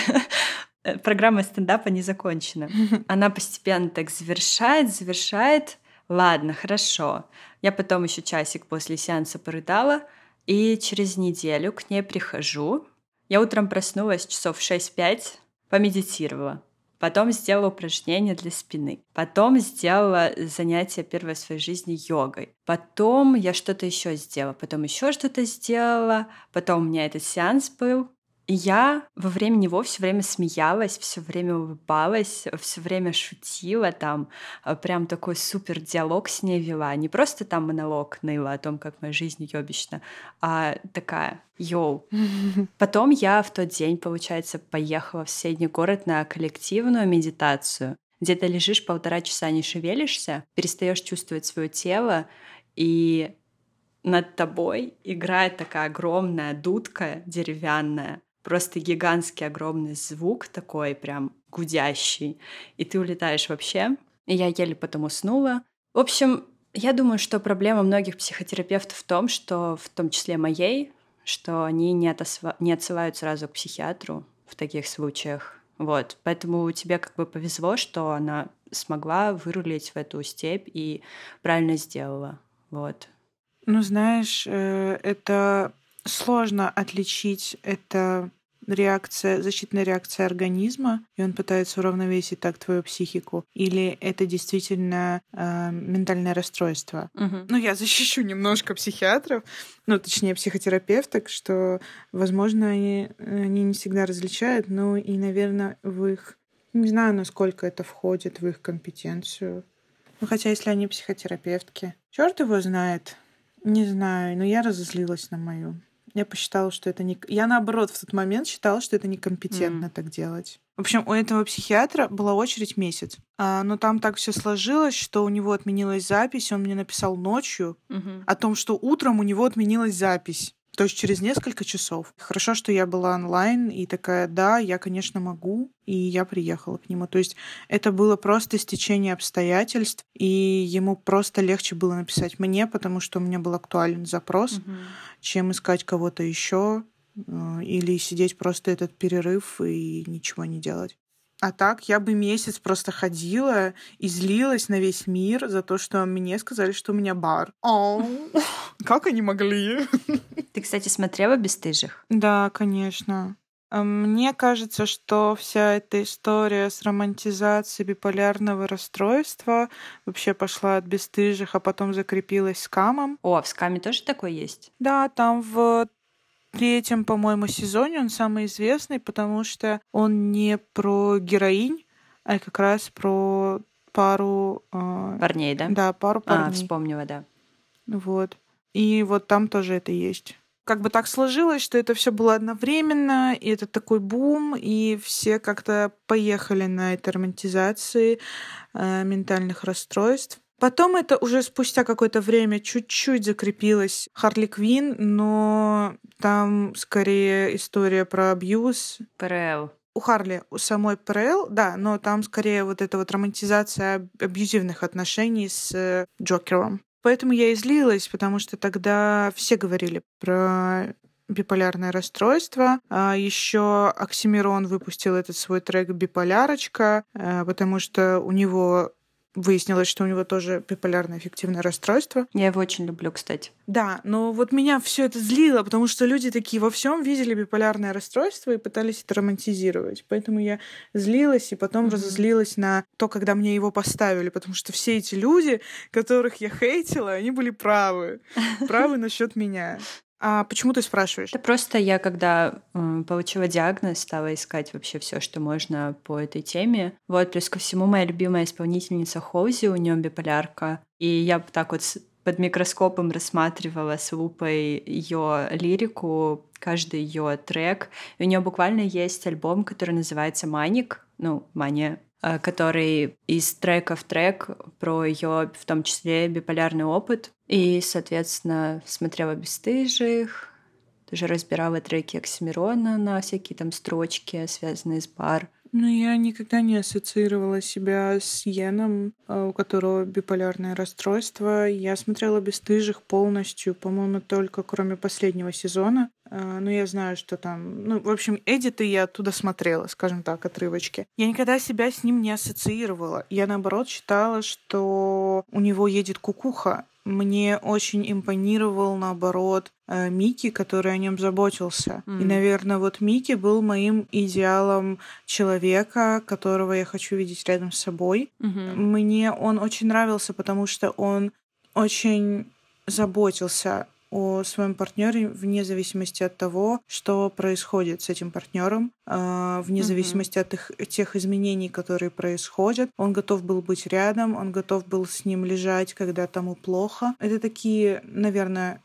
Программа стендапа не закончена. Она постепенно так завершает, завершает. Ладно, хорошо. Я потом еще часик после сеанса порыдала, и через неделю к ней прихожу. Я утром проснулась часов в 6-5, помедитировала. Потом сделала упражнения для спины. Потом сделала занятие первое в своей жизни йогой. Потом я что-то еще сделала. Потом еще что-то сделала. Потом у меня этот сеанс был. И я во время него все время смеялась, все время улыбалась, все время шутила там, а, прям такой супер диалог с ней вела. Не просто там монолог ныла о том, как моя жизнь ёбищна, а такая Йоу. Потом я в тот день, получается, поехала в соседний город на коллективную медитацию, где ты лежишь полтора часа, не шевелишься, перестаешь чувствовать свое тело, и над тобой играет такая огромная дудка деревянная, просто гигантский огромный звук такой прям гудящий, и ты улетаешь вообще. И я еле потом уснула. В общем, я думаю, что проблема многих психотерапевтов в том, что в том числе моей, что они не, отосва... не отсылают сразу к психиатру в таких случаях. Вот. Поэтому тебе как бы повезло, что она смогла вырулить в эту степь и правильно сделала. Вот. Ну, знаешь, э, это сложно отличить это реакция, защитная реакция организма, и он пытается уравновесить так твою психику, или это действительно э, ментальное расстройство. Угу. Ну, я защищу немножко психиатров, ну, точнее, психотерапевток, что, возможно, они, они не всегда различают, но и, наверное, в их... Не знаю, насколько это входит в их компетенцию. Ну, хотя, если они психотерапевтки, черт его знает. Не знаю, но я разозлилась на мою. Я посчитала, что это не... Я, наоборот, в тот момент считала, что это некомпетентно mm. так делать. В общем, у этого психиатра была очередь месяц. А, но там так все сложилось, что у него отменилась запись. Он мне написал ночью mm-hmm. о том, что утром у него отменилась запись. То есть через несколько часов. Хорошо, что я была онлайн и такая, да, я, конечно, могу. И я приехала к нему. То есть это было просто стечение обстоятельств, и ему просто легче было написать мне, потому что у меня был актуален запрос, угу. чем искать кого-то еще э, или сидеть просто этот перерыв и ничего не делать. А так я бы месяц просто ходила и злилась на весь мир за то, что мне сказали, что у меня бар. Как они могли? Ты, кстати, смотрела «Бестыжих»? Да, конечно. А мне кажется, что вся эта история с романтизацией биполярного расстройства вообще пошла от бесстыжих, а потом закрепилась с камом. О, в скаме тоже такое есть? Да, там в третьем, по-моему, сезоне он самый известный, потому что он не про героинь, а как раз про пару... Э... Парней, да? Да, пару парней. А, вспомнила, да. Вот. И вот там тоже это есть. Как бы так сложилось, что это все было одновременно, и это такой бум, и все как-то поехали на этой романтизации э, ментальных расстройств. Потом это уже спустя какое-то время чуть-чуть закрепилось Харли Квин, но там скорее история про абьюз. ПРЛ. У Харли, у самой ПРЛ, да, но там скорее вот эта вот романтизация абьюзивных отношений с э, Джокером. Поэтому я и злилась, потому что тогда все говорили про биполярное расстройство. А еще Оксимирон выпустил этот свой трек «Биполярочка», э, потому что у него Выяснилось, что у него тоже биполярное эффективное расстройство. Я его очень люблю, кстати. Да, но вот меня все это злило, потому что люди такие во всем видели биполярное расстройство и пытались это романтизировать. Поэтому я злилась и потом mm-hmm. разозлилась на то, когда мне его поставили, потому что все эти люди, которых я хейтила, они были правы. Правы насчет меня. А почему ты спрашиваешь? Это просто я, когда э, получила диагноз, стала искать вообще все, что можно по этой теме. Вот, плюс ко всему, моя любимая исполнительница Хоузи, у нее биполярка. И я так вот под микроскопом рассматривала с лупой ее лирику, каждый ее трек. И у нее буквально есть альбом, который называется Маник, ну, Мания, который из трека в трек про ее, в том числе, биполярный опыт. И, соответственно, смотрела «Бесстыжих», тоже разбирала треки Оксимирона на всякие там строчки, связанные с бар. Ну, я никогда не ассоциировала себя с Йеном, а, у которого биполярное расстройство. Я смотрела «Бестыжих» полностью, по-моему, только кроме последнего сезона. Но я знаю, что там... Ну, в общем, эдиты я оттуда смотрела, скажем так, отрывочки. Я никогда себя с ним не ассоциировала. Я, наоборот, считала, что у него едет кукуха, мне очень импонировал, наоборот, э, Микки, который о нем заботился. Mm. И, наверное, вот Микки был моим идеалом человека, которого я хочу видеть рядом с собой. Mm-hmm. Мне он очень нравился, потому что он очень заботился о своем партнере вне зависимости от того, что происходит с этим партнером, а, вне mm-hmm. зависимости от их, тех изменений, которые происходят. Он готов был быть рядом, он готов был с ним лежать, когда тому плохо. Это такие, наверное,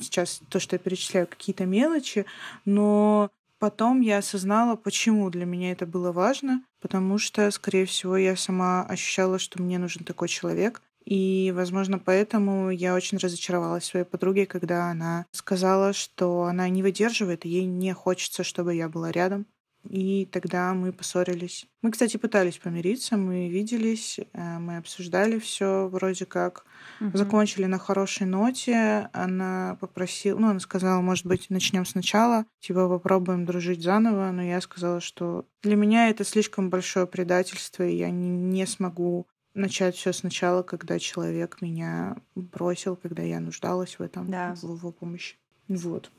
сейчас то, что я перечисляю, какие-то мелочи, но потом я осознала, почему для меня это было важно, потому что, скорее всего, я сама ощущала, что мне нужен такой человек, и, возможно, поэтому я очень разочаровалась своей подруге, когда она сказала, что она не выдерживает, и ей не хочется, чтобы я была рядом. И тогда мы поссорились. Мы, кстати, пытались помириться, мы виделись, э, мы обсуждали все вроде как, угу. закончили на хорошей ноте. Она попросила, ну, она сказала, может быть, начнем сначала, типа попробуем дружить заново, но я сказала, что для меня это слишком большое предательство, и я не, не смогу начать все сначала, когда человек меня бросил, когда я нуждалась в этом, да. в его помощи. Вот.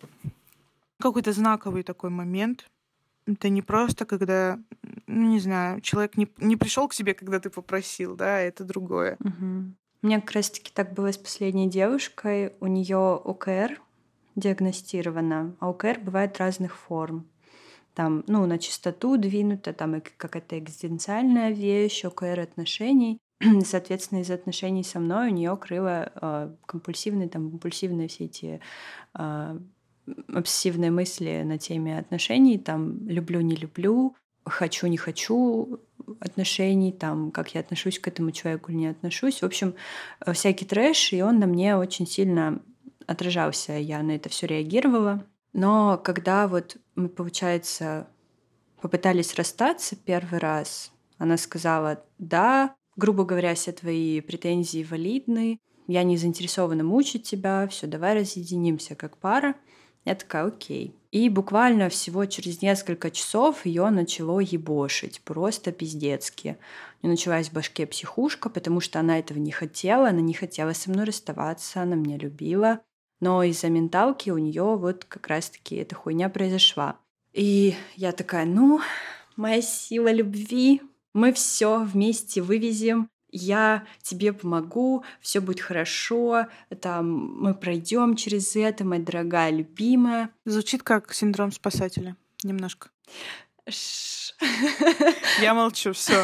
Какой-то знаковый такой момент. Это не просто, когда, ну, не знаю, человек не, не пришел к себе, когда ты попросил, да, это другое. Угу. У меня как раз-таки так было с последней девушкой. У нее ОКР диагностировано, а ОКР бывает разных форм там, ну, на чистоту двинута, там и какая-то экзистенциальная вещь, ОКР отношений. Соответственно, из отношений со мной у нее крыло э, компульсивные, там, импульсивные все эти э, обсессивные мысли на теме отношений, там, люблю, не люблю, хочу, не хочу отношений, там, как я отношусь к этому человеку или не отношусь. В общем, э, всякий трэш, и он на мне очень сильно отражался. Я на это все реагировала. Но когда вот мы, получается, попытались расстаться первый раз, она сказала, да, грубо говоря, все твои претензии валидны, я не заинтересована мучить тебя, все, давай разъединимся как пара. Я такая, окей. И буквально всего через несколько часов ее начало ебошить, просто пиздецки. У нее началась в башке психушка, потому что она этого не хотела, она не хотела со мной расставаться, она меня любила. Но из-за менталки у нее вот как раз-таки эта хуйня произошла. И я такая, ну, моя сила любви, мы все вместе вывезем, я тебе помогу, все будет хорошо, там мы пройдем через это, моя дорогая любимая. Звучит как синдром спасателя, немножко. Я молчу, все.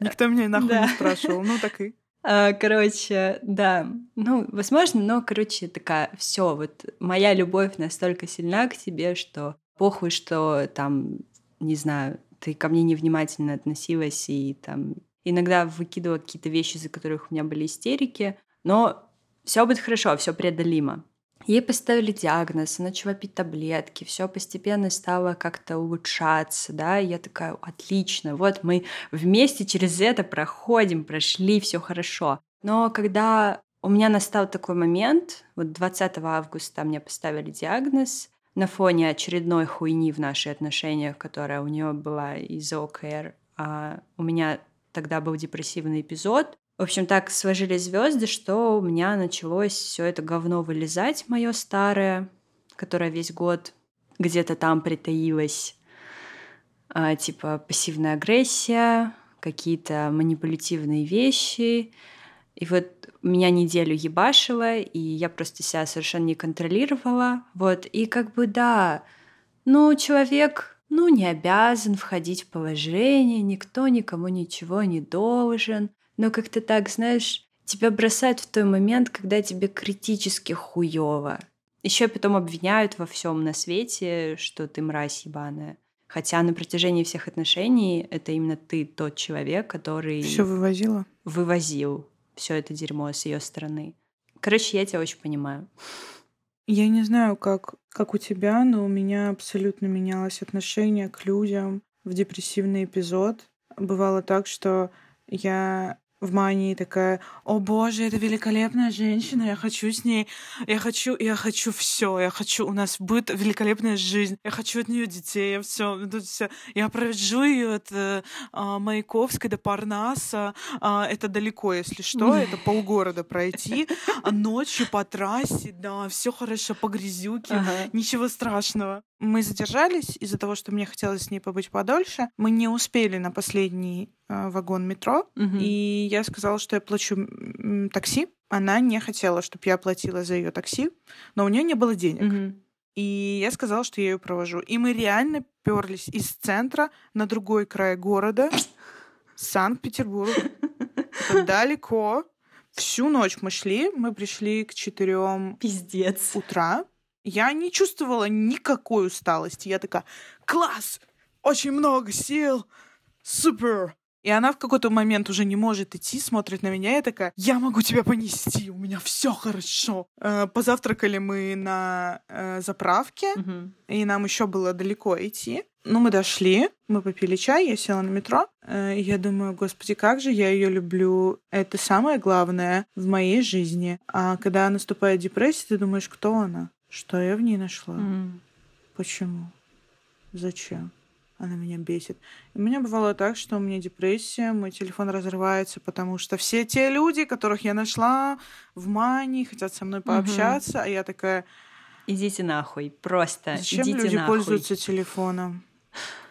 Никто меня нахуй да. не спрашивал. Ну так и. А, короче, да. Ну, возможно, но, короче, такая, все, вот моя любовь настолько сильна к тебе, что похуй, что там, не знаю, ты ко мне невнимательно относилась и там иногда выкидывала какие-то вещи, из-за которых у меня были истерики, но все будет хорошо, все преодолимо. Ей поставили диагноз, она начала пить таблетки, все постепенно стало как-то улучшаться, да, и я такая, отлично, вот мы вместе через это проходим, прошли, все хорошо. Но когда у меня настал такой момент, вот 20 августа мне поставили диагноз, на фоне очередной хуйни в наших отношениях, которая у нее была из ОКР, а у меня тогда был депрессивный эпизод, в общем, так сложились звезды, что у меня началось все это говно вылезать, мое старое, которое весь год где-то там притаилось. А, типа пассивная агрессия, какие-то манипулятивные вещи. И вот меня неделю ебашило, и я просто себя совершенно не контролировала. Вот, и как бы да, ну, человек, ну, не обязан входить в положение, никто никому ничего не должен но как-то так, знаешь, тебя бросают в той момент, когда тебе критически хуево. Еще потом обвиняют во всем на свете, что ты мразь ебаная. Хотя на протяжении всех отношений это именно ты тот человек, который... Все вывозила? Вывозил все это дерьмо с ее стороны. Короче, я тебя очень понимаю. Я не знаю, как, как у тебя, но у меня абсолютно менялось отношение к людям в депрессивный эпизод. Бывало так, что я в мании такая, о боже, это великолепная женщина, я хочу с ней, я хочу, я хочу все, я хочу, у нас будет великолепная жизнь, я хочу от нее детей, я все, я провожу ее от э, а, Маяковской до Парнаса, а, это далеко, если что, это полгорода пройти, а ночью по трассе, да, все хорошо по грязюке, ага. ничего страшного. Мы задержались из-за того, что мне хотелось с ней побыть подольше. Мы не успели на последний э, вагон метро, угу. и я сказала, что я плачу такси. Она не хотела, чтобы я платила за ее такси, но у нее не было денег. Угу. И я сказала, что я ее провожу. И мы реально перлись из центра на другой край города, Санкт-Петербург. далеко. Всю ночь мы шли, мы пришли к четырем Пиздец. утра. Я не чувствовала никакой усталости. Я такая, класс, очень много сил, супер. И она в какой-то момент уже не может идти, смотрит на меня и такая, я могу тебя понести, у меня все хорошо. Э, позавтракали мы на э, заправке, угу. и нам еще было далеко идти. Ну, мы дошли, мы попили чай, я села на метро. Э, я думаю, господи, как же я ее люблю. Это самое главное в моей жизни. А когда наступает депрессия, ты думаешь, кто она? Что я в ней нашла? Mm. Почему? Зачем? Она меня бесит. И у меня бывало так, что у меня депрессия, мой телефон разрывается, потому что все те люди, которых я нашла в мане, хотят со мной пообщаться, mm-hmm. а я такая... Идите нахуй, просто Зачем идите люди нахуй. пользуются телефоном?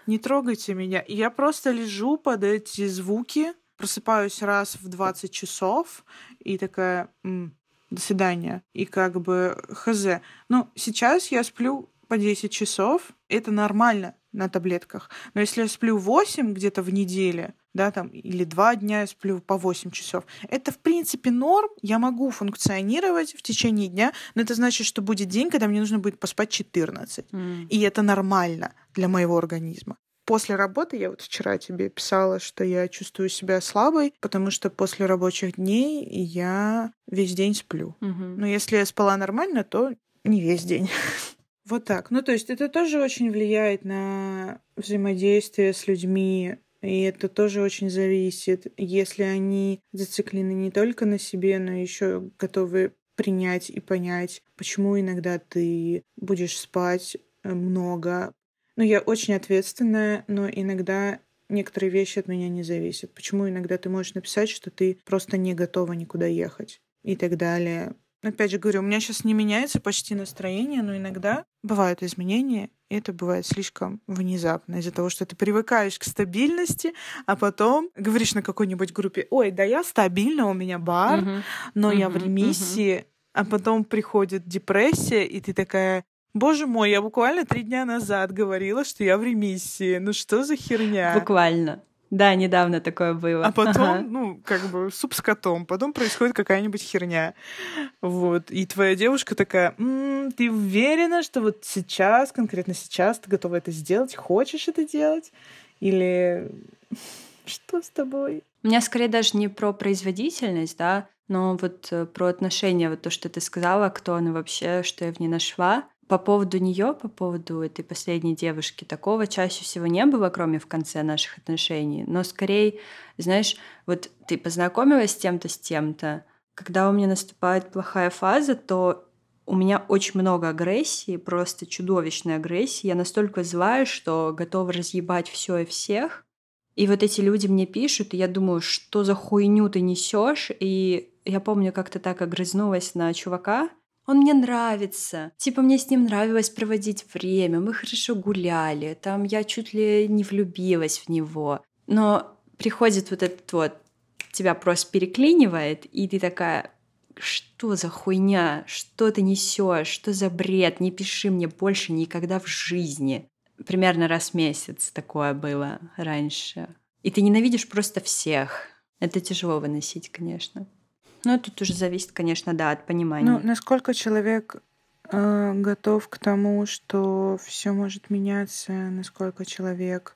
Не трогайте меня. И я просто лежу под эти звуки, просыпаюсь раз в 20 часов и такая... М- до свидания. И как бы хз. Ну, сейчас я сплю по 10 часов, это нормально на таблетках. Но если я сплю 8 где-то в неделе, да, там, или два дня я сплю по 8 часов. Это, в принципе, норм. Я могу функционировать в течение дня, но это значит, что будет день, когда мне нужно будет поспать 14. Mm. И это нормально для моего организма. После работы, я вот вчера тебе писала, что я чувствую себя слабой, потому что после рабочих дней я весь день сплю. Угу. Но если я спала нормально, то не весь день. Вот так. Ну, то есть это тоже очень влияет на взаимодействие с людьми, и это тоже очень зависит, если они зациклены не только на себе, но еще готовы принять и понять, почему иногда ты будешь спать много, ну, я очень ответственная, но иногда некоторые вещи от меня не зависят. Почему иногда ты можешь написать, что ты просто не готова никуда ехать и так далее. Опять же говорю, у меня сейчас не меняется почти настроение, но иногда бывают изменения, и это бывает слишком внезапно из-за того, что ты привыкаешь к стабильности, а потом говоришь на какой-нибудь группе, ой, да я стабильна, у меня бар, uh-huh. но uh-huh. я в ремиссии, uh-huh. а потом приходит депрессия, и ты такая, Боже мой, я буквально три дня назад говорила, что я в ремиссии. Ну что за херня? Буквально. Да, недавно такое было. А потом, ага. ну, как бы суп с котом. Потом происходит какая-нибудь херня. Вот. И твоя девушка такая, м-м, ты уверена, что вот сейчас, конкретно сейчас ты готова это сделать? Хочешь это делать? Или что с тобой? У меня скорее даже не про производительность, да, но вот э, про отношения, вот то, что ты сказала, кто она вообще, что я в ней нашла. По поводу нее, по поводу этой последней девушки, такого чаще всего не было, кроме в конце наших отношений. Но скорее, знаешь, вот ты познакомилась с тем-то, с тем-то. Когда у меня наступает плохая фаза, то у меня очень много агрессии, просто чудовищной агрессии. Я настолько злая, что готова разъебать все и всех. И вот эти люди мне пишут, и я думаю, что за хуйню ты несешь. И я помню, как-то так огрызнулась на чувака, он мне нравится. Типа мне с ним нравилось проводить время, мы хорошо гуляли, там я чуть ли не влюбилась в него. Но приходит вот этот вот, тебя просто переклинивает, и ты такая, что за хуйня, что ты несешь, что за бред, не пиши мне больше никогда в жизни. Примерно раз в месяц такое было раньше. И ты ненавидишь просто всех. Это тяжело выносить, конечно. Ну, тут уже зависит, конечно, да, от понимания. Ну, насколько человек э, готов к тому, что все может меняться, насколько человек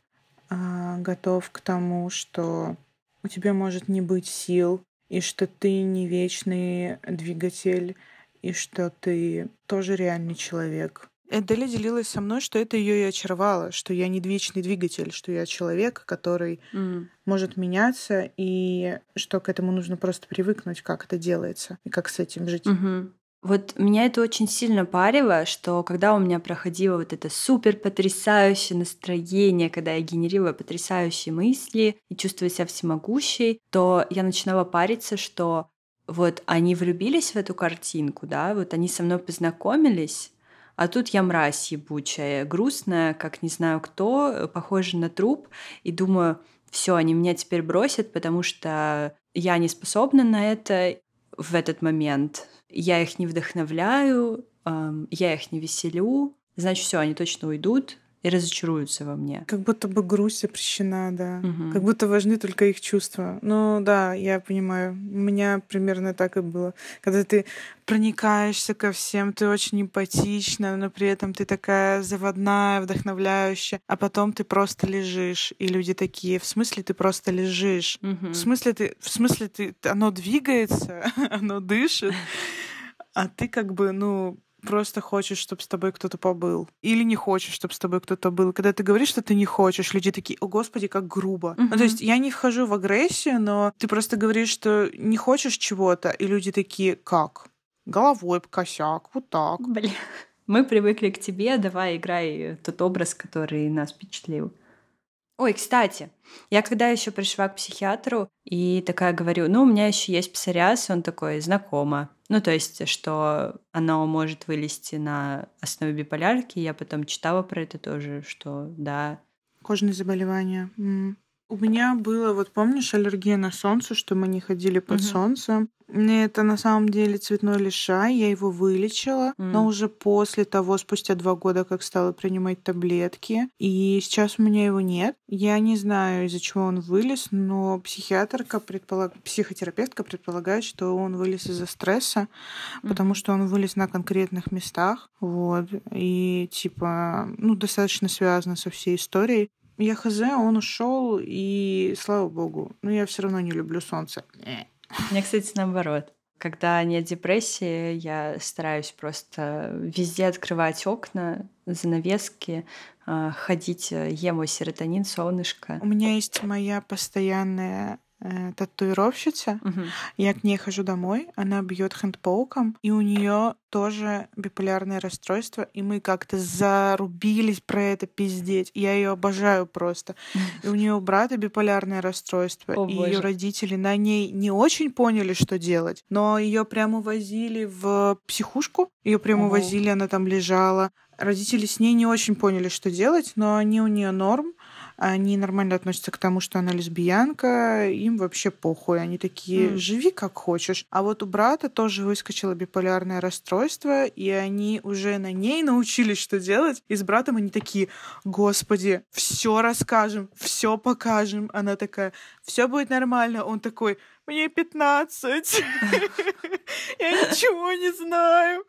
э, готов к тому, что у тебя может не быть сил, и что ты не вечный двигатель, и что ты тоже реальный человек. Эдели делилась со мной, что это ее и очаровало, что я не вечный двигатель, что я человек, который mm. может меняться, и что к этому нужно просто привыкнуть, как это делается, и как с этим жить. Mm-hmm. Вот меня это очень сильно парило, что когда у меня проходило вот это супер потрясающее настроение, когда я генерировала потрясающие мысли и чувствовала себя всемогущей, то я начинала париться, что вот они влюбились в эту картинку, да, вот они со мной познакомились, а тут я мразь ебучая, грустная, как не знаю кто, похожа на труп, и думаю, все, они меня теперь бросят, потому что я не способна на это в этот момент. Я их не вдохновляю, я их не веселю, значит, все, они точно уйдут и разочаруются во мне. Как будто бы грусть запрещена, да. Угу. Как будто важны только их чувства. Ну да, я понимаю. У меня примерно так и было. Когда ты проникаешься ко всем, ты очень эмпатична, но при этом ты такая заводная, вдохновляющая, а потом ты просто лежишь, и люди такие, в смысле ты просто лежишь? Угу. В смысле ты, в смысле ты, оно двигается, оно дышит, а ты как бы, ну, просто хочешь, чтобы с тобой кто-то побыл. Или не хочешь, чтобы с тобой кто-то был. Когда ты говоришь, что ты не хочешь, люди такие, о господи, как грубо. Uh-huh. Ну, то есть я не вхожу в агрессию, но ты просто говоришь, что не хочешь чего-то, и люди такие, как? Головой косяк, вот так. Блин. Мы привыкли к тебе, давай играй тот образ, который нас впечатлил. Ой, кстати, я когда еще пришла к психиатру и такая говорю, ну, у меня еще есть псориаз, он такой, знакомо. Ну, то есть, что оно может вылезти на основе биполярки. Я потом читала про это тоже, что да. Кожные заболевания. Mm. У меня было, вот помнишь, аллергия на солнце, что мы не ходили под угу. солнцем. Это на самом деле цветной лишай, я его вылечила, mm. но уже после того, спустя два года, как стала принимать таблетки, и сейчас у меня его нет. Я не знаю, из-за чего он вылез, но психиатрка, предполаг... психотерапевтка предполагает, что он вылез из-за стресса, mm. потому что он вылез на конкретных местах, вот, и типа, ну, достаточно связано со всей историей. Я хз, он ушел, и слава богу. Но я все равно не люблю солнце. Мне, кстати, наоборот. Когда нет депрессии, я стараюсь просто везде открывать окна, занавески, а, ходить, э, ем серотонин, солнышко. У меня есть моя постоянная э, татуировщица. Угу. Я к ней хожу домой, она бьет хэндпоуком, и у нее тоже биполярное расстройство, и мы как-то зарубились про это пиздеть. Я ее обожаю просто. И у нее у брата биполярное расстройство, О, и ее родители на ней не очень поняли, что делать, но ее прямо возили в психушку, ее прямо возили, она там лежала. Родители с ней не очень поняли, что делать, но они у нее норм они нормально относятся к тому, что она лесбиянка, им вообще похуй. Они такие, mm. живи как хочешь. А вот у брата тоже выскочило биполярное расстройство, и они уже на ней научились, что делать. И с братом они такие, господи, все расскажем, все покажем. Она такая, все будет нормально. Он такой, мне 15. Я ничего не знаю.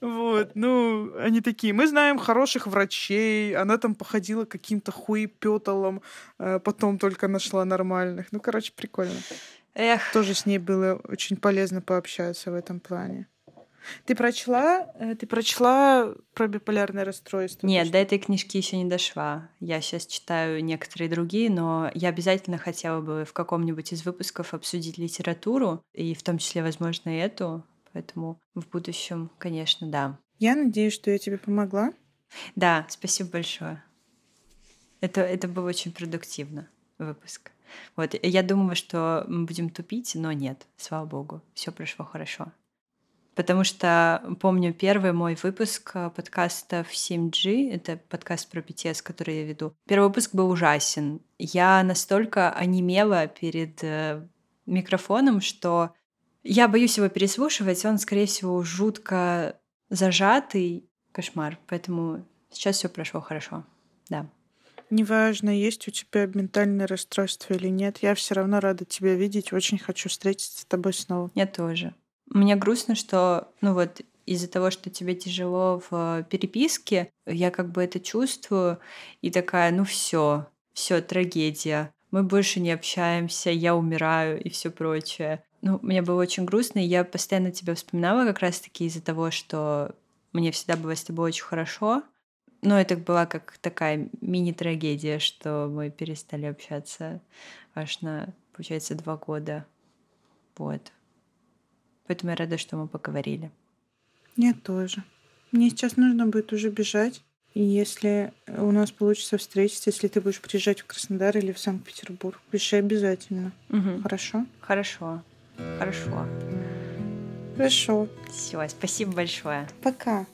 Вот, ну, они такие, мы знаем хороших врачей. Она там походила каким-то хуепеталом, э, потом только нашла нормальных. Ну, короче, прикольно. Эх. Тоже с ней было очень полезно пообщаться в этом плане. Ты прочла, э, ты прочла про биполярное расстройство? Нет, до этой книжки еще не дошла. Я сейчас читаю некоторые другие, но я обязательно хотела бы в каком-нибудь из выпусков обсудить литературу, и в том числе, возможно, эту. Поэтому в будущем, конечно, да. Я надеюсь, что я тебе помогла. Да, спасибо большое. Это, это было очень продуктивно, выпуск. Вот, я думала, что мы будем тупить, но нет, слава богу, все прошло хорошо потому что помню первый мой выпуск э, подкаста в 7G, это подкаст про BTS, который я веду. Первый выпуск был ужасен. Я настолько онемела перед э, микрофоном, что я боюсь его переслушивать, он, скорее всего, жутко зажатый. Кошмар. Поэтому сейчас все прошло хорошо. Да. Неважно, есть у тебя ментальное расстройство или нет, я все равно рада тебя видеть, очень хочу встретиться с тобой снова. Я тоже. Мне грустно, что, ну вот, из-за того, что тебе тяжело в переписке, я как бы это чувствую и такая, ну все, все трагедия. Мы больше не общаемся, я умираю и все прочее. Ну, мне было очень грустно, и я постоянно тебя вспоминала как раз-таки из-за того, что мне всегда было с тобой очень хорошо. Но это была как такая мини-трагедия, что мы перестали общаться аж на, получается, два года. Вот. Поэтому я рада, что мы поговорили. Я тоже. Мне сейчас нужно будет уже бежать. И если у нас получится встретиться, если ты будешь приезжать в Краснодар или в Санкт-Петербург, пиши обязательно. Угу. Хорошо? Хорошо. Хорошо. Хорошо. Все, спасибо большое. Пока.